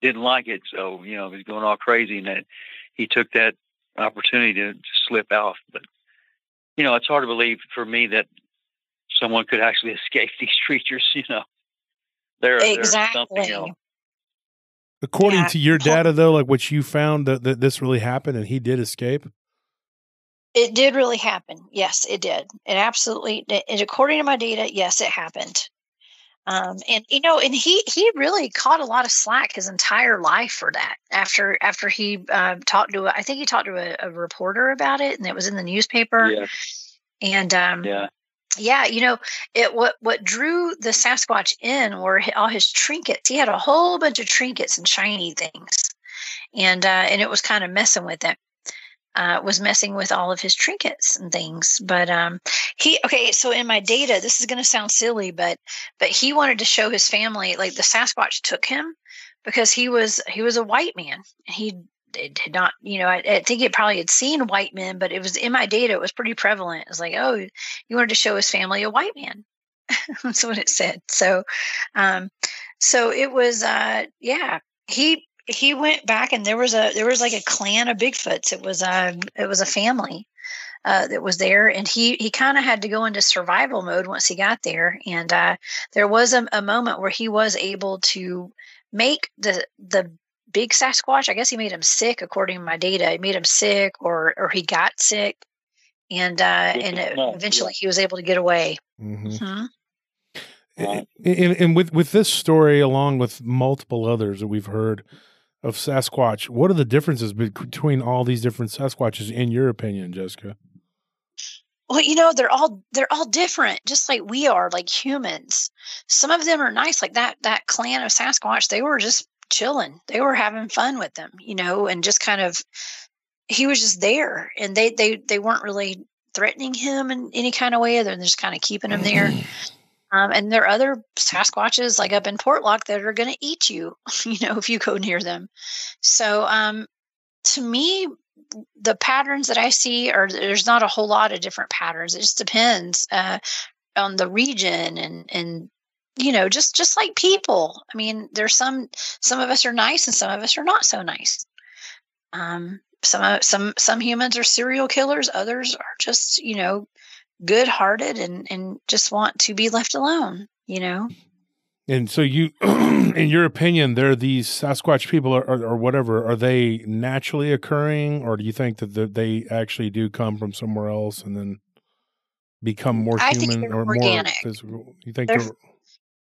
didn't like it. So, you know, he was going all crazy and that he took that opportunity to, to slip out. But you know, it's hard to believe for me that someone could actually escape these creatures. You know, they're exactly. They're something else. According Yeah. to your data, though, like what you found that, that this really happened and he did escape. It did really happen. Yes, it did. It absolutely. And according to my data, yes, it happened. Um, and you know, and he he really caught a lot of slack his entire life for that. After after he uh, talked to, a, I think he talked to a, a reporter about it, and it was in the newspaper. Yeah, And um, yeah, yeah, you know, it what what drew the Sasquatch in were all his trinkets. He had a whole bunch of trinkets and shiny things, and uh, and it was kind of messing with him. Uh, was messing with all of his trinkets and things. But um, he okay. So in my data, this is going to sound silly, but but he wanted to show his family like the Sasquatch took him because he was he was a white man. He did not, you know, I, I think it probably had seen white men, but it was in my data. It was pretty prevalent. It was like, oh, he wanted to show his family a white man. That's what it said. So, um, so it was, uh, yeah, he, he went back and there was a, there was like a clan of Bigfoots. It was, a it was a family, uh, that was there and he, he kind of had to go into survival mode once he got there. And, uh, there was a, a moment where he was able to make the, the, big Sasquatch. I guess he made him sick, according to my data. He made him sick, or or he got sick, and uh, and it, no, eventually he was able to get away. Mm-hmm. Mhm. Right. And, and with with this story, along with multiple others that we've heard of Sasquatch, what are the differences between all these different Sasquatches, in your opinion, Jessica? Well, you know, they're all they're all different, just like we are, like humans. Some of them are nice, like that that clan of Sasquatch. They were just chilling. They were having fun with them, you know, and just kind of he was just there, and they they they weren't really threatening him in any kind of way. They're just kind of keeping him there. Mm-hmm. Um, and there are other Sasquatches like up in Portlock that are going to eat you, you know, if you go near them. So, um, to me, the patterns that I see are there's not a whole lot of different patterns. It just depends uh, on the region and and you know just just like people. I mean, there's some some of us are nice and some of us are not so nice. Um, some some some humans are serial killers. Others are just you know good hearted and and just want to be left alone. You know. And so, you, in your opinion, there are these Sasquatch people, or, or, or whatever. Are they naturally occurring, or do you think that the, they actually do come from somewhere else and then become more I human or more organic. physical? You think They're they're,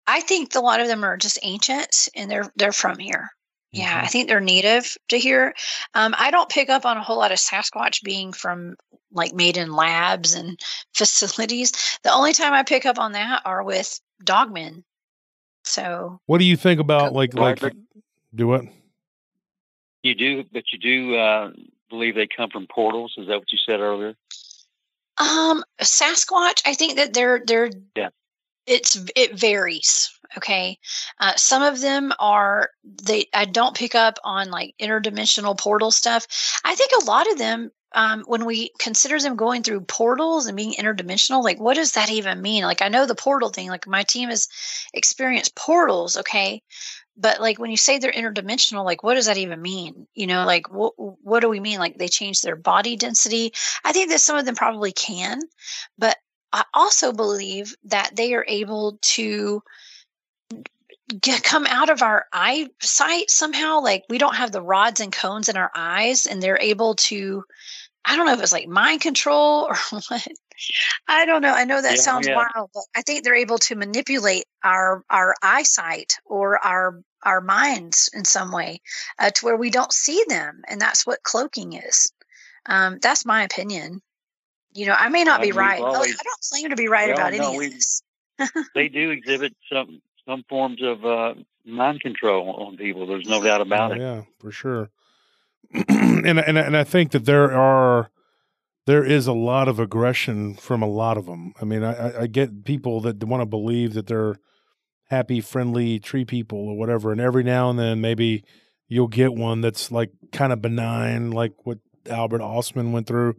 I think a lot of them are just ancient and they're they're from here. Yeah, I Mhm. think they're native to here. Um, I don't pick up on a whole lot of Sasquatch being from like made in labs and facilities. The only time I pick up on that are with dogmen. So What do you think about like like do what? you do, but you do uh, believe they come from portals. Is that what you said earlier? Um, Sasquatch, I think that they're they're Yeah. it's it varies. Okay, uh, some of them are they. I don't pick up on like interdimensional portal stuff. I think a lot of them, um, when we consider them going through portals and being interdimensional, like what does that even mean? Like I know the portal thing. Like my team has experienced portals. Okay, but like when you say they're interdimensional, like what does that even mean? You know, like what what do we mean? Like they change their body density? I think that some of them probably can, but I also believe that they are able to get, come out of our eyesight somehow. Like we don't have the rods and cones in our eyes, and they're able to. I don't know if it's like mind control or what. I don't know. I know that Yeah, sounds yeah. wild, but I think they're able to manipulate our our eyesight or our our minds in some way uh, to where we don't see them, and that's what cloaking is. Um, that's my opinion. You know, I may not Uh, be right. I- always- I don't claim to be right about no, any we- of this. they do exhibit some some forms of uh, mind control on people. There's no doubt about Oh, it. Yeah, for sure. and and and I think that there are there is a lot of aggression from a lot of them. I mean, I, I- get people that want to believe that they're happy, friendly tree people or whatever, and every now and then maybe you'll get one that's like kind of benign, like what Albert Ostman went through.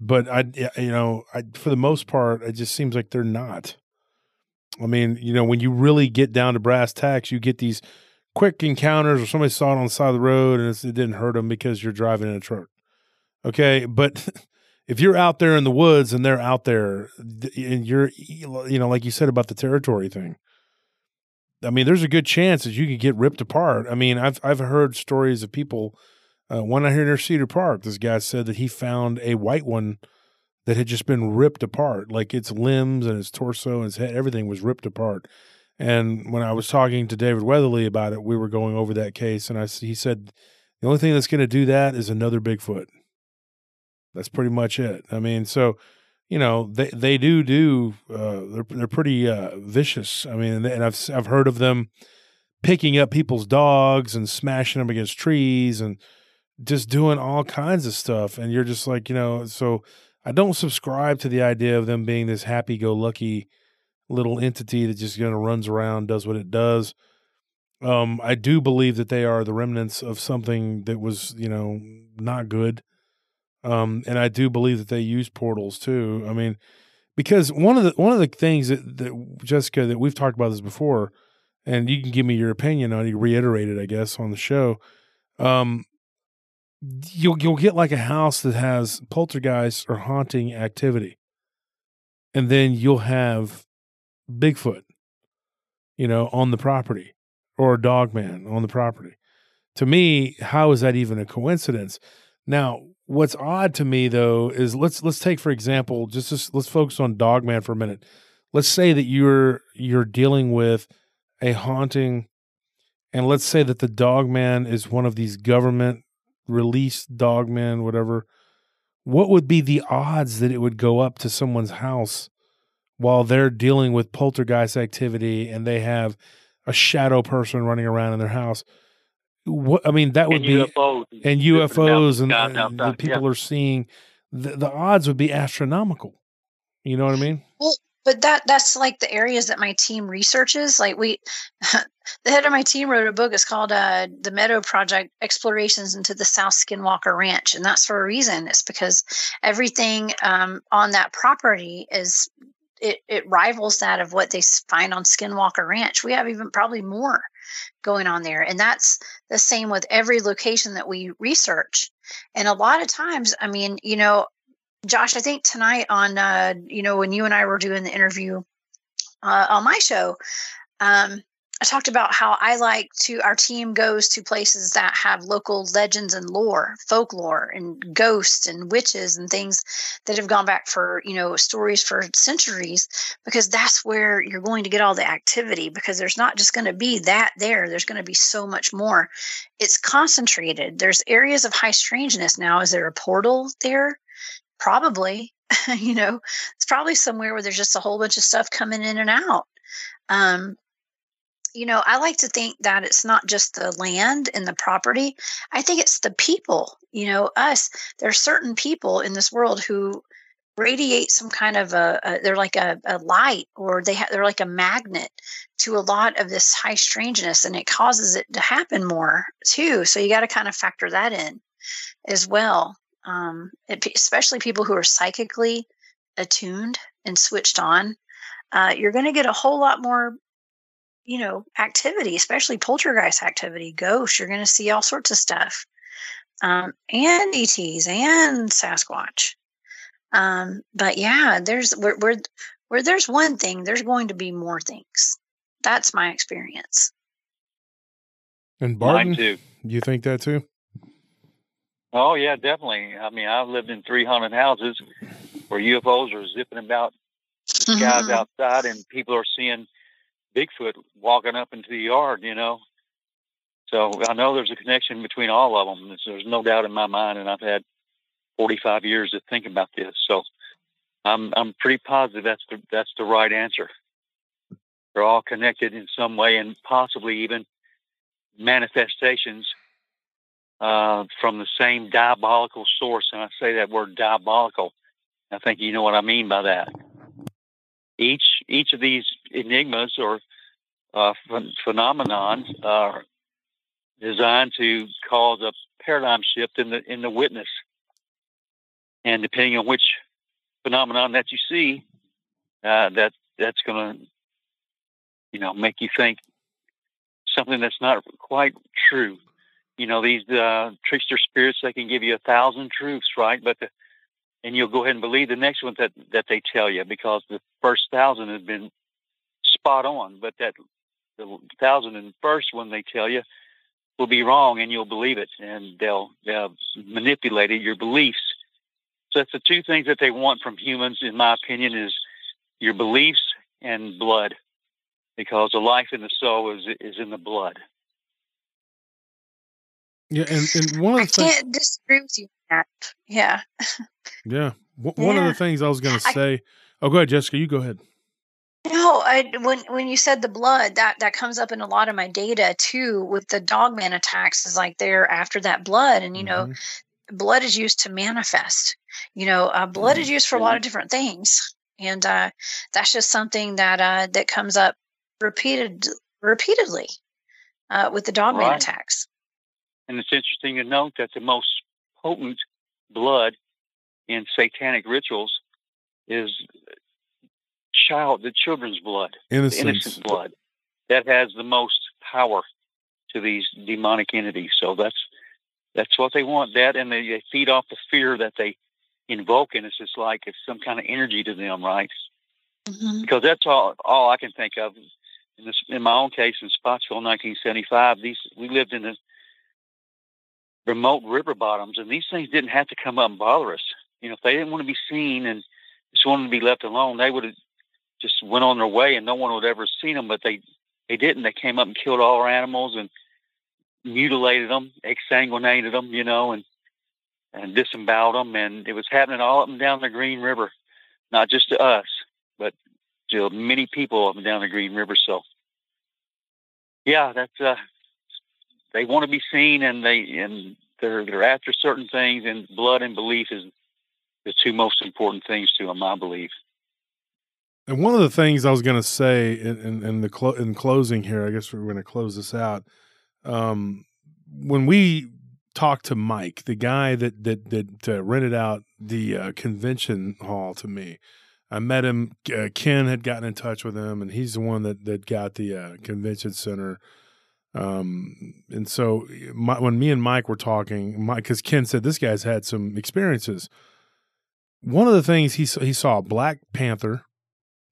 But I, you know, I, for the most part, it just seems like they're not. I mean, you know, when you really get down to brass tacks, you get these quick encounters or somebody saw it on the side of the road and it didn't hurt them because you're driving in a truck. Okay, but if you're out there in the woods and they're out there, and you're, you know, like you said about the territory thing. I mean, there's a good chance that you could get ripped apart. I mean, I've I've heard stories of people. Uh, one I hear near Cedar Park, this guy said that he found a white one that had just been ripped apart, like its limbs and its torso and its head, everything was ripped apart. And when I was talking to David Weatherly about it, we were going over that case, and I he said the only thing that's going to do that is another Bigfoot. That's pretty much it. I mean, so you know they they do do uh, they're they're pretty uh, vicious. I mean, and I've I've heard of them picking up people's dogs and smashing them against trees and just doing all kinds of stuff. And you're just like, you know, so I don't subscribe to the idea of them being this happy go lucky little entity that just kind of runs around, does what it does. Um, I do believe that they are the remnants of something that was, you know, not good. Um, and I do believe that they use portals too. I mean, because one of the one of the things that, that Jessica that we've talked about this before, and you can give me your opinion on you reiterate it, I guess, on the show. Um, you'll you'll get like a house that has poltergeist or haunting activity, and then you'll have Bigfoot, you know, on the property, or a dog man mm-hmm. on the property. To me, how is that even a coincidence? Now, what's odd to me though is let's let's take for example, just, just let's focus on Dogman for a minute. Let's say that you're you're dealing with a haunting, and let's say that the Dogman is one of these government released dogmen, whatever, what would be the odds that it would go up to someone's house while they're dealing with poltergeist activity and they have a shadow person running around in their house? What I mean, that would and be UFOs and UFOs and, and the people yeah. are seeing. The, the odds would be astronomical. You know what I mean? Well, but that that's like the areas that my team researches like we the head of my team wrote a book it's called uh, the meadow project explorations into the south skinwalker ranch and that's for a reason it's because everything um, on that property is it, it rivals that of what they find on skinwalker ranch. We have even probably more going on there. And that's the same with every location that we research. And a lot of times i mean you know Josh, I think tonight on, uh, you know, when you and I were doing the interview uh, on my show, um, I talked about how I like to, our team goes to places that have local legends and lore, folklore, and ghosts and witches and things that have gone back for, you know, stories for centuries, because that's where you're going to get all the activity, because there's not just going to be that there. There's going to be so much more. It's concentrated. There's areas of high strangeness now. Is there a portal there? Probably, you know, it's probably somewhere where there's just a whole bunch of stuff coming in and out. Um, you know, I like to think that it's not just the land and the property. I think it's the people, you know, us. There are certain people in this world who radiate some kind of a, a they're like a, a, light or they have they're like a magnet to a lot of this high strangeness and it causes it to happen more too. So you got to kind of factor that in as well um, it, especially people who are psychically attuned and switched on, uh, you're going to get a whole lot more, you know, activity, especially poltergeist activity, ghosts. You're going to see all sorts of stuff, um, and ETs and Sasquatch. Um, but yeah, there's where, where where there's one thing, there's going to be more things. That's my experience. And Barton, Mine too. You think that too? Oh yeah, definitely. I mean, I've lived in three haunted houses where UFOs are zipping about the skies mm-hmm. outside, and people are seeing Bigfoot walking up into the yard. You know, so I know there's a connection between all of them. There's, no doubt in my mind, and I've had 45 years to think about this, so I'm I'm pretty positive that's the that's the right answer. They're all connected in some way, and possibly even manifestations uh, from the same diabolical source. And I say that word diabolical. I think you know what I mean by that. Each each of these enigmas or uh, ph- phenomenons are designed to cause a paradigm shift in the in the witness. And depending on which phenomenon that you see, uh, that that's going to you know make you think something that's not quite true you know these uh, trickster spirits they can give you a thousand truths right but the, and you'll go ahead and believe the next one that that they tell you because the first thousand has been spot on but that the thousand and first one they tell you will be wrong and you'll believe it and they'll they'll manipulate your beliefs so that's the two things that they want from humans in my opinion is your beliefs and blood because the life in the soul is is in the blood Yeah, and, and one of the things, can't disagree with you on that. Yeah. yeah, w- one of the things I was going to I- say. Oh, go ahead, Jessica. You go ahead. No, I, when when you said the blood, that that comes up in a lot of my data too. With the dogman attacks, is like they're after that blood, and you know, Mhm. blood is used to manifest. You know, uh, blood is used for a lot of different things, and uh, that's just something that uh, that comes up repeated repeatedly uh, with the dogman Right. attacks. And it's interesting to note that the most potent blood in satanic rituals is child, the children's blood, the innocence. innocent blood. That has the most power to these demonic entities. So that's that's what they want. That and they, they feed off the fear that they invoke, and it's just like it's some kind of energy to them, right? Mhm. because that's all all I can think of. In this, in my own case, in Spottsville, 1975, these we lived in the remote river bottoms, and these things didn't have to come up and bother us. You know, if they didn't want to be seen and just wanted to be left alone, they would have just went on their way, and no one would ever seen them. But they they didn't. They came up and killed all our animals and mutilated them, exsanguinated them, you know, and and disemboweled them, and it was happening all up and down the Green River, not just to us, but to many people up and down the Green River. So, yeah, that's uh, they want to be seen, and they and they're they're after certain things, and blood and belief is the two most important things to him, I believe. And one of the things I was going to say in, in, in the clo- in closing here, I guess we're going to close this out. Um, when we talked to Mike, the guy that that that uh, rented out the uh, convention hall to me, I met him. Uh, Ken had gotten in touch with him, and he's the one that that got the uh, convention center. Um, and so my, when me and Mike were talking, Mike, because Ken said this guy's had some experiences. One of the things he saw, he saw a Black Panther.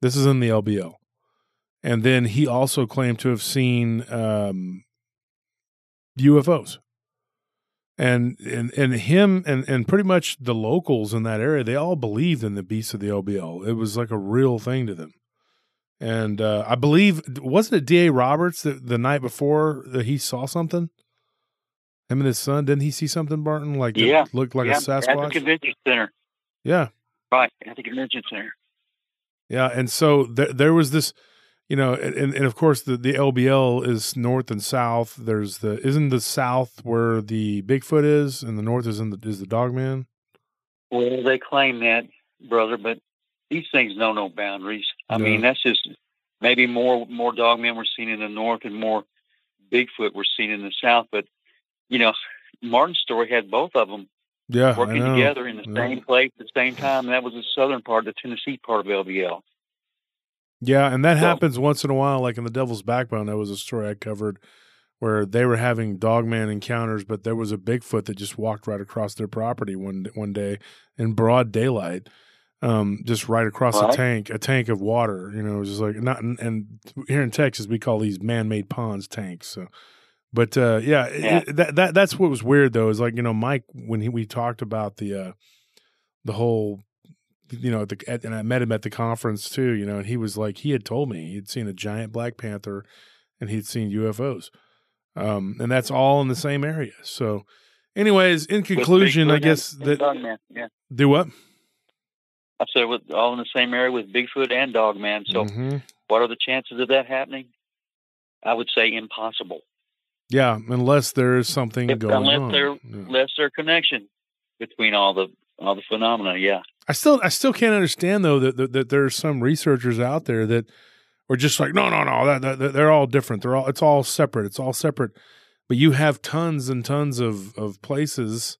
This is in the LBL, and then he also claimed to have seen um, UFOs. And and and him and and pretty much the locals in that area, they all believed in the beasts of the LBL. It was like a real thing to them. And uh, I believe wasn't it D.A. Roberts that the night before that he saw something? Him and his son didn't he see something, Barton? Like Yeah. looked like yeah, a at the Sasquatch. convention center, Yeah, right? At the convention center. Yeah, and so there there was this, you know, and, and of course the the LBL is north and south. There's the isn't the south where the Bigfoot is, and the north is in the is the Dogman. Well, they claim that, brother, but these things know no boundaries. I No. mean, that's just maybe more more dogmen we're seeing in the north and more Bigfoot were seen in the south. But you know, Martin's story had both of them Yeah, working together in the Yeah. same place at the same time, and that was the southern part, the Tennessee part of LBL. Yeah, and that So- happens once in a while. Like in the Devil's Backbone, that was a story I covered where they were having Dogman encounters, but there was a Bigfoot that just walked right across their property one one day in broad daylight, um, just right across a tank, a tank of water. You know, it was just like not. And here in Texas, we call these man-made ponds tanks. So, but uh, yeah, Yeah. it- that that that's what was weird though. Is like you know, Mike when he we talked about the uh, the whole you know, the at, and I met him at the conference too, you know, and he was like, he had told me he'd seen a giant black panther and he'd seen UFOs. Um, and that's all in the same area. So, anyways, in conclusion, I guess and that Dogman. Yeah, do what? I said with all in the same area with Bigfoot and Dogman. So, Mhm. what are the chances of that happening? I would say impossible. Yeah, unless there is something If- going unless on. there- Yeah. Unless there connection between all the all the phenomena. Yeah. I still, I still can't understand though that that, that there's some researchers out there that are just like, no, no, no, that, that, they're all different. They're all, it's all separate. It's all separate. But you have tons and tons of of places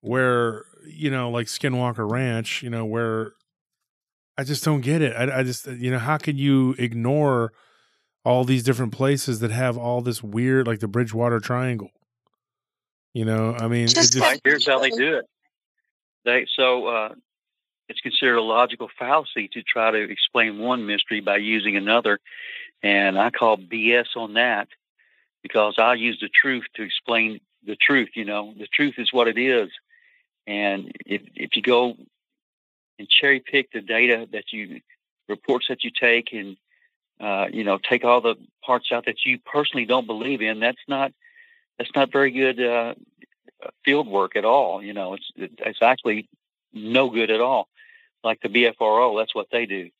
where you know, like Skinwalker Ranch, you know, where I just don't get it. I, I just, you know, how can you ignore all these different places that have all this weird, like the Bridgewater Triangle? You know, I mean, Just Right. Here's how they do it. They so uh, it's considered a logical fallacy to try to explain one mystery by using another, and I call BS on that because I use the truth to explain the truth. You know, the truth is what it is, and if if you go and cherry pick the data that you reports that you take and uh, you know take all the parts out that you personally don't believe in, that's not that's not very good uh, field work at all. You know, it's it's actually no good at all. Like the BFRO, that's what they do.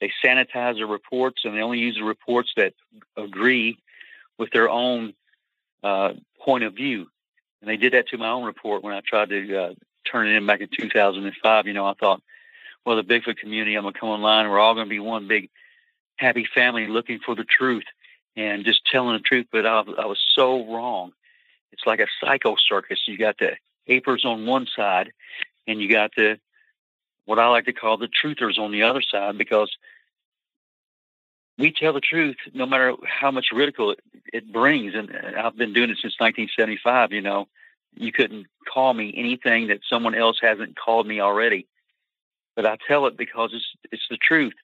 They sanitize the reports and they only use the reports that agree with their own uh, point of view. And they did that to my own report when I tried to uh, turn it in back in 2005. You know, I thought, well, the Bigfoot community, I'm going to come online. We're all going to be one big happy family looking for the truth and just telling the truth. But I, I was so wrong. It's like a psycho circus. You got the apers on one side, and you got the what I like to call the truthers on the other side because we tell the truth no matter how much ridicule it, it brings. And I've been doing it since 1975. You know, you couldn't call me anything that someone else hasn't called me already. But I tell it because it's it's the truth,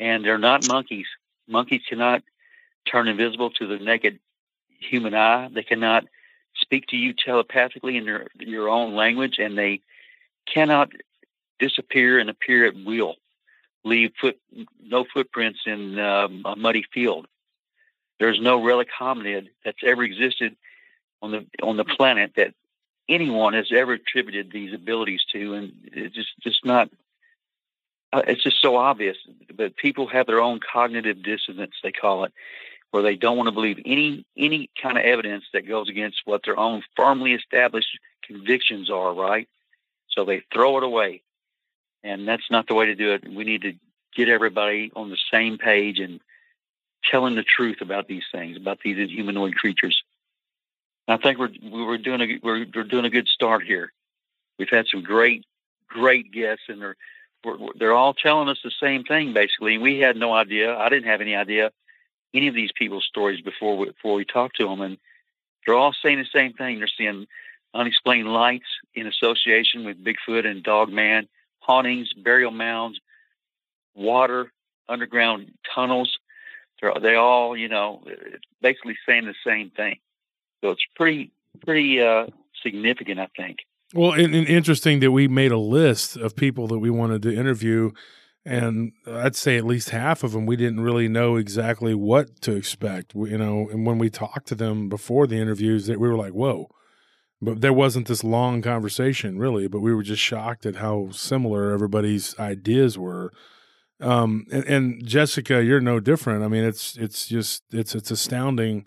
and they're not monkeys. Monkeys cannot turn invisible to the naked human eye. They cannot speak to you telepathically in your your own language, and they cannot disappear and appear at will, leave foot no footprints in um, a muddy field. There's no relic hominid that's ever existed on the on the planet that anyone has ever attributed these abilities to, and it's just just not. Uh, it's just so obvious, but people have their own cognitive dissonance, they call it, where they don't want to believe any any kind of evidence that goes against what their own firmly established convictions are, right? So they throw it away. And that's not the way to do it. We need to get everybody on the same page and telling the truth about these things, about these humanoid creatures. I think we're we're doing a we're, we're doing a good start here. We've had some great great guests, and they're we're, they're all telling us the same thing basically. And we had no idea. I didn't have any idea any of these people's stories before we, before we talked to them, and they're all saying the same thing. They're seeing unexplained lights in association with Bigfoot and Dogman, hauntings, burial mounds, water, underground tunnels. They're they all, you know, basically saying the same thing. So it's pretty pretty uh, significant, I think. Well, and, and interesting that we made a list of people that we wanted to interview, and I'd say at least half of them we didn't really know exactly what to expect. You know, and when we talked to them before the interviews, that we were like, "Whoa." But there wasn't this long conversation, really. But we were just shocked at how similar everybody's ideas were. Um, and, and Jessica, you're no different. I mean, it's it's just it's it's astounding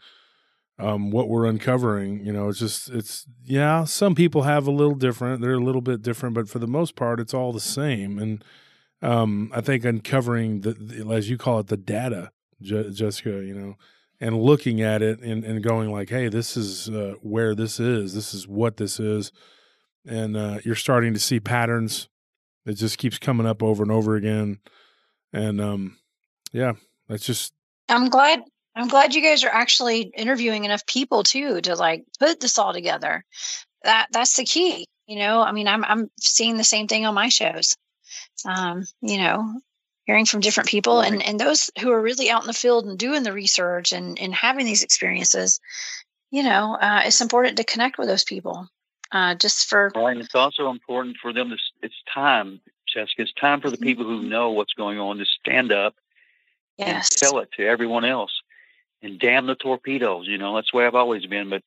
um, what we're uncovering. You know, it's just it's yeah. Some people have a little different; they're a little bit different, but for the most part, it's all the same. And um, I think uncovering the, as you call it, the data, Je- Jessica. You know, and looking at it and, and going like, hey, this is uh, where this is. This is what this is, and uh, you're starting to see patterns. It just keeps coming up over and over again, and um, yeah, that's just I'm glad I'm glad you guys are actually interviewing enough people too to like put this all together. That that's the key. You know, I mean, I'm I'm seeing the same thing on my shows. Um, you know, hearing from different people Right. and and those who are really out in the field and doing the research and and having these experiences. You know, uh, it's important to connect with those people. Uh, just for Right. And it's also important for them to, it's time, Jessica, it's time for the people who know what's going on to stand up and yes, tell it to everyone else. And damn the torpedoes, you know, that's the way I've always been. But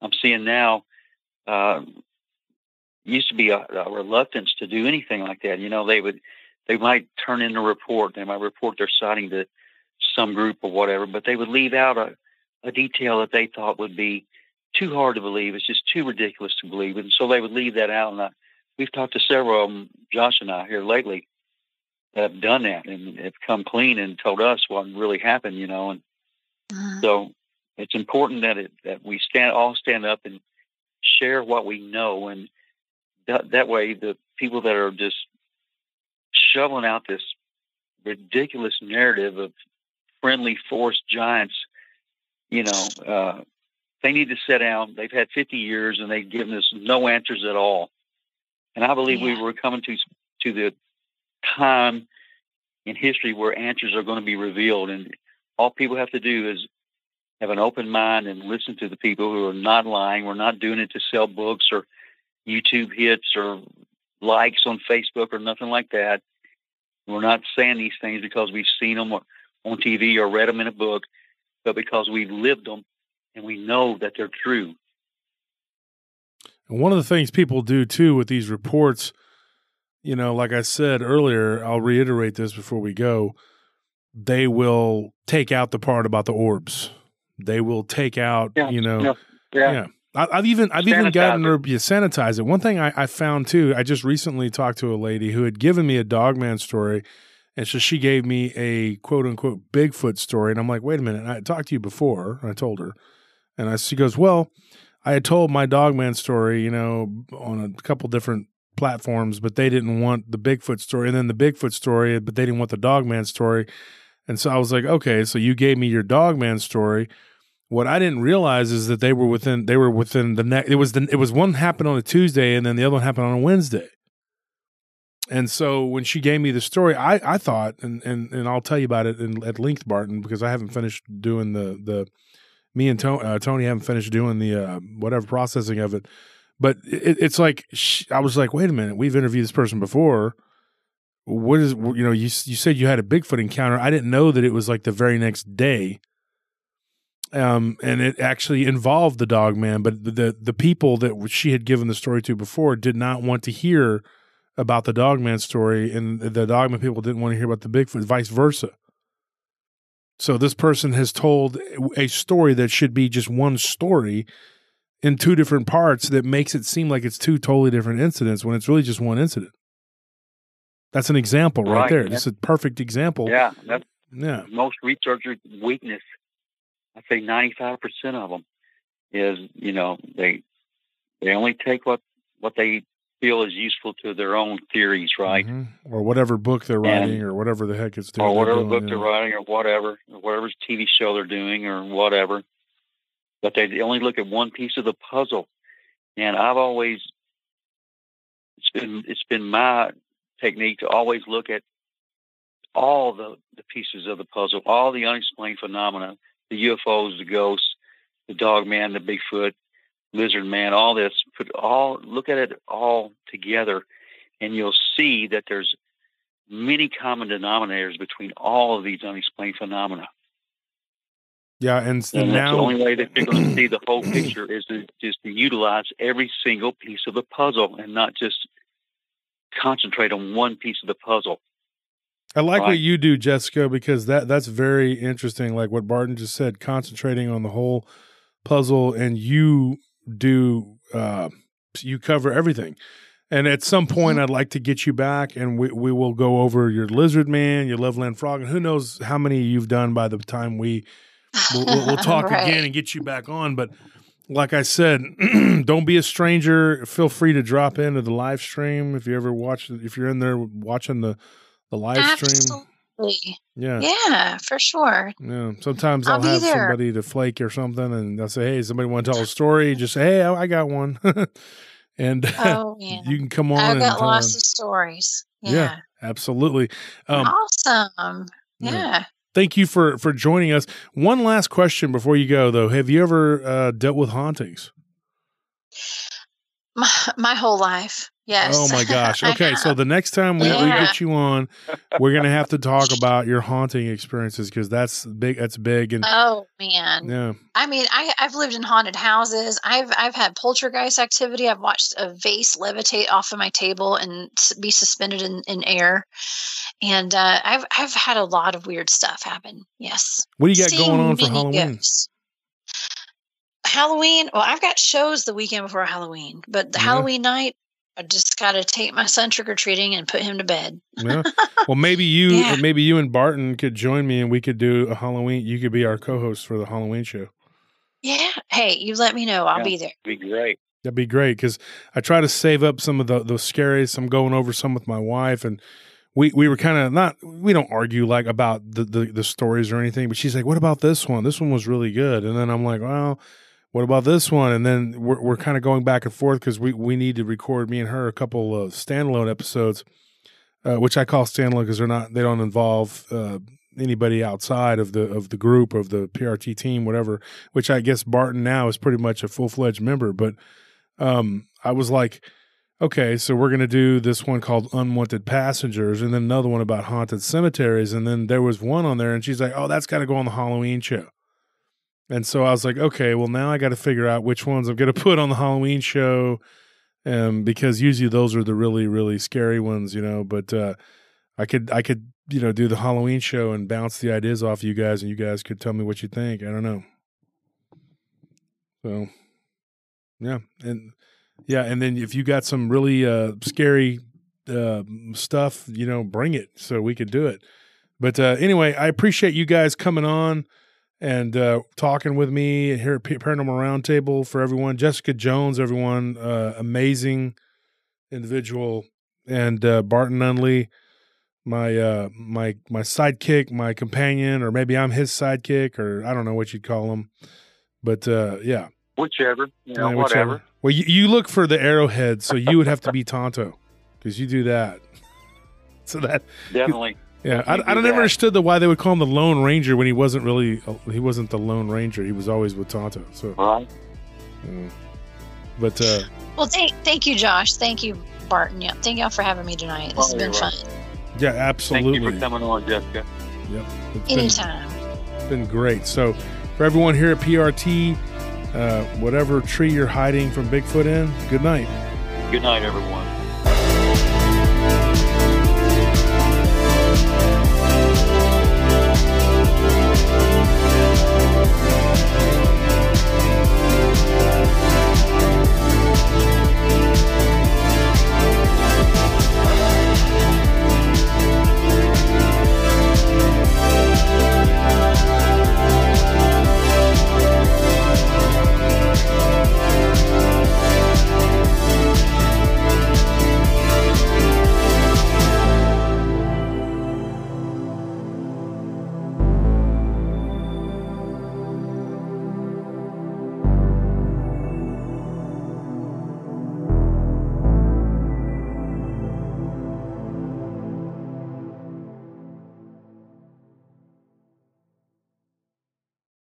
I'm seeing now, uh, used to be a, a reluctance to do anything like that. You know, they would, they might turn in a report, they might report their sighting to some group or whatever, but they would leave out a, a detail that they thought would be too hard to believe. It's just too ridiculous to believe. And so they would leave that out. And I, we've talked to several of them, Josh and I, here lately, that have done that and have come clean and told us what really happened, you know. And Mhm. so it's important that it that we stand all stand up and share what we know, and that that way the people that are just shoveling out this ridiculous narrative of friendly forest giants, you know, uh, they need to sit down. They've had 50 years and they've given us no answers at all. And I believe we were coming to to the time in history where answers are going to be revealed, and all people have to do is have an open mind and listen to the people who are not lying. We're not doing it to sell books or YouTube hits or likes on Facebook or nothing like that. We're not saying these things because we've seen them on TV or read them in a book, but because we've lived them and we know that they're true. And one of the things people do too with these reports, you know, like I said earlier, I'll reiterate this before we go. They will take out the part about the orbs. They will take out, Yeah, you know, yeah, Yeah. yeah. I, I've even I've even gotten it. her yeah, sanitize it. One thing I, I found too, I just recently talked to a lady who had given me a Dogman story, and so she gave me a quote unquote Bigfoot story, and I'm like, wait a minute, I talked to you before. I told her, and I, she goes, well, I had told my Dogman story, you know, on a couple different platforms, but they didn't want the Bigfoot story, and then the Bigfoot story, but they didn't want the Dogman story, and so I was like, okay, so you gave me your Dogman story. What I didn't realize is that they were within they were within the next. It was the it was one happened on a Tuesday and then the other one happened on a Wednesday. And so when she gave me the story, I, I thought, and, and, and I'll tell you about it in, at length, Barton, because I haven't finished doing the the me and Tony, uh, Tony haven't finished doing the uh, whatever processing of it. But it, it's like sh I was like, wait a minute, we've interviewed this person before. What is you know you you said you had a Bigfoot encounter. I didn't know that it was like the very next day um, and it actually involved the dog man. But the, the people that she had given the story to before did not want to hear about the dog man story, and the dog man people didn't want to hear about the Bigfoot, vice versa. So this person has told a story that should be just one story in two different parts that makes it seem like it's two totally different incidents when it's really just one incident. That's an example right, Right, there. yeah. Just a perfect example. Yeah, that's Yeah. most researchers' weakness. I'd say ninety-five percent of them is you know they they only take what what they feel is useful to their own theories, right? Mhm. Or whatever book they're And- writing or whatever the heck it's doing. or whatever doing, book yeah. they're writing, or whatever, or whatever TV show they're doing, or whatever. But they only look at one piece of the puzzle. And I've always it's been it's been my technique to always look at all the, the pieces of the puzzle, all the unexplained phenomena, the UFOs, the ghosts, the dog man, the Bigfoot, lizard man, all this, put all look at it all together and you'll see that there's many common denominators between all of these unexplained phenomena. Yeah, and, And that's now the only way that you're going to see the whole picture is to just to utilize every single piece of the puzzle and not just concentrate on one piece of the puzzle. I like what you do, Jessica, because that that's very interesting. Like what Barton just said, concentrating on the whole puzzle, and you do uh, you cover everything. And at some point, I'd like to get you back, and we we will go over your lizard man, your Loveland frog, and who knows how many you've done by the time we we'll, we'll, we'll talk Right. again and get you back on. But like I said, don't be a stranger. Feel free to drop into the live stream if you ever watch. If you're in there watching the the live stream, Absolutely. yeah, Yeah, for sure. yeah. Sometimes I'll I'll, have there. somebody to flake or something, and I'll say, "Hey, somebody want to tell a story?" Just say, "Hey, I I got one," and Oh, yeah. you can come on. I've and got tell lots of stories. Yeah. Yeah. Absolutely. Um, awesome. yeah. Yeah. Thank you for for joining us. One last question before you go, though. Have you ever uh, dealt with hauntings? My, my whole life. Yes. Oh my gosh. Okay, so the next time we, we get you on, we're gonna have to talk about your haunting experiences because that's big. That's big, and Oh man. yeah, I mean, I, I've lived in haunted houses. I've I've had poltergeist activity. I've watched a vase levitate off of my table and be suspended in, in air, and uh, I've I've had a lot of weird stuff happen. Yes. what do you got going on for Halloween? ghosts. Halloween. Well, I've got shows the weekend before Halloween, but the Yeah. Halloween night, I just got to take my son trick or treating and put him to bed. Yeah. Well, maybe you, Yeah. maybe you and Barton could join me, and we could do a Halloween. You could be our co-host for the Halloween show. Yeah. Hey, you let me know. I'll Yeah. be there. Be great. That'd be great because I try to save up some of the the scariest. I'm going over some with my wife, and we we were kind of not. We don't argue like about the, the the stories or anything, but she's like, "What about this one? This one was really good." And then I'm like, "Well, what about this one? And then we're we're kind of going back and forth because we we need to record me and her a couple of standalone episodes, uh, which I call standalone because they're not they don't involve uh, anybody outside of the of the group of the PRT team, whatever. Which I guess Barton now is pretty much a full fledged member. But um, I was like, okay, so we're gonna do this one called Unwanted Passengers, and then another one about haunted cemeteries, and then there was one on there, and she's like, oh, that's got to go on the Halloween show. And so I was like, okay, well now I got to figure out which ones I'm going to put on the Halloween show, um, because usually those are the really really scary ones, you know. But uh, I could I could you know do the Halloween show and bounce the ideas off you guys, and you guys could tell me what you think. I don't know. So, yeah, and yeah, and then if you got some really uh, scary uh, stuff, you know, bring it so we could do it. But uh, anyway, I appreciate you guys coming on and uh, talking with me here at Paranormal Roundtable for everyone. Jessica Jones, everyone, uh, amazing individual, and uh, Barton Nunley, my uh, my my sidekick, my companion, or maybe I'm his sidekick, or I don't know what you'd call him, but uh, yeah, whichever, you know, Yeah, whatever. Well, you, you look for the arrowhead, so you would have to be Tonto because you do that. So that Definitely. Yeah, I, You I do never that. understood the why they would call him the Lone Ranger when he wasn't really he wasn't the Lone Ranger. He was always with Tonto. So, Right. yeah. but uh, Well, thank thank you, Josh. Thank you, Barton. Yeah, thank y'all for having me tonight. This has Oh, been you're fun. yeah, absolutely. Thank you for coming on, Jessica. Yep, it's been, Anytime. been great. So, for everyone here at PRT, uh, whatever tree you're hiding from Bigfoot in, good night. Good night, everyone.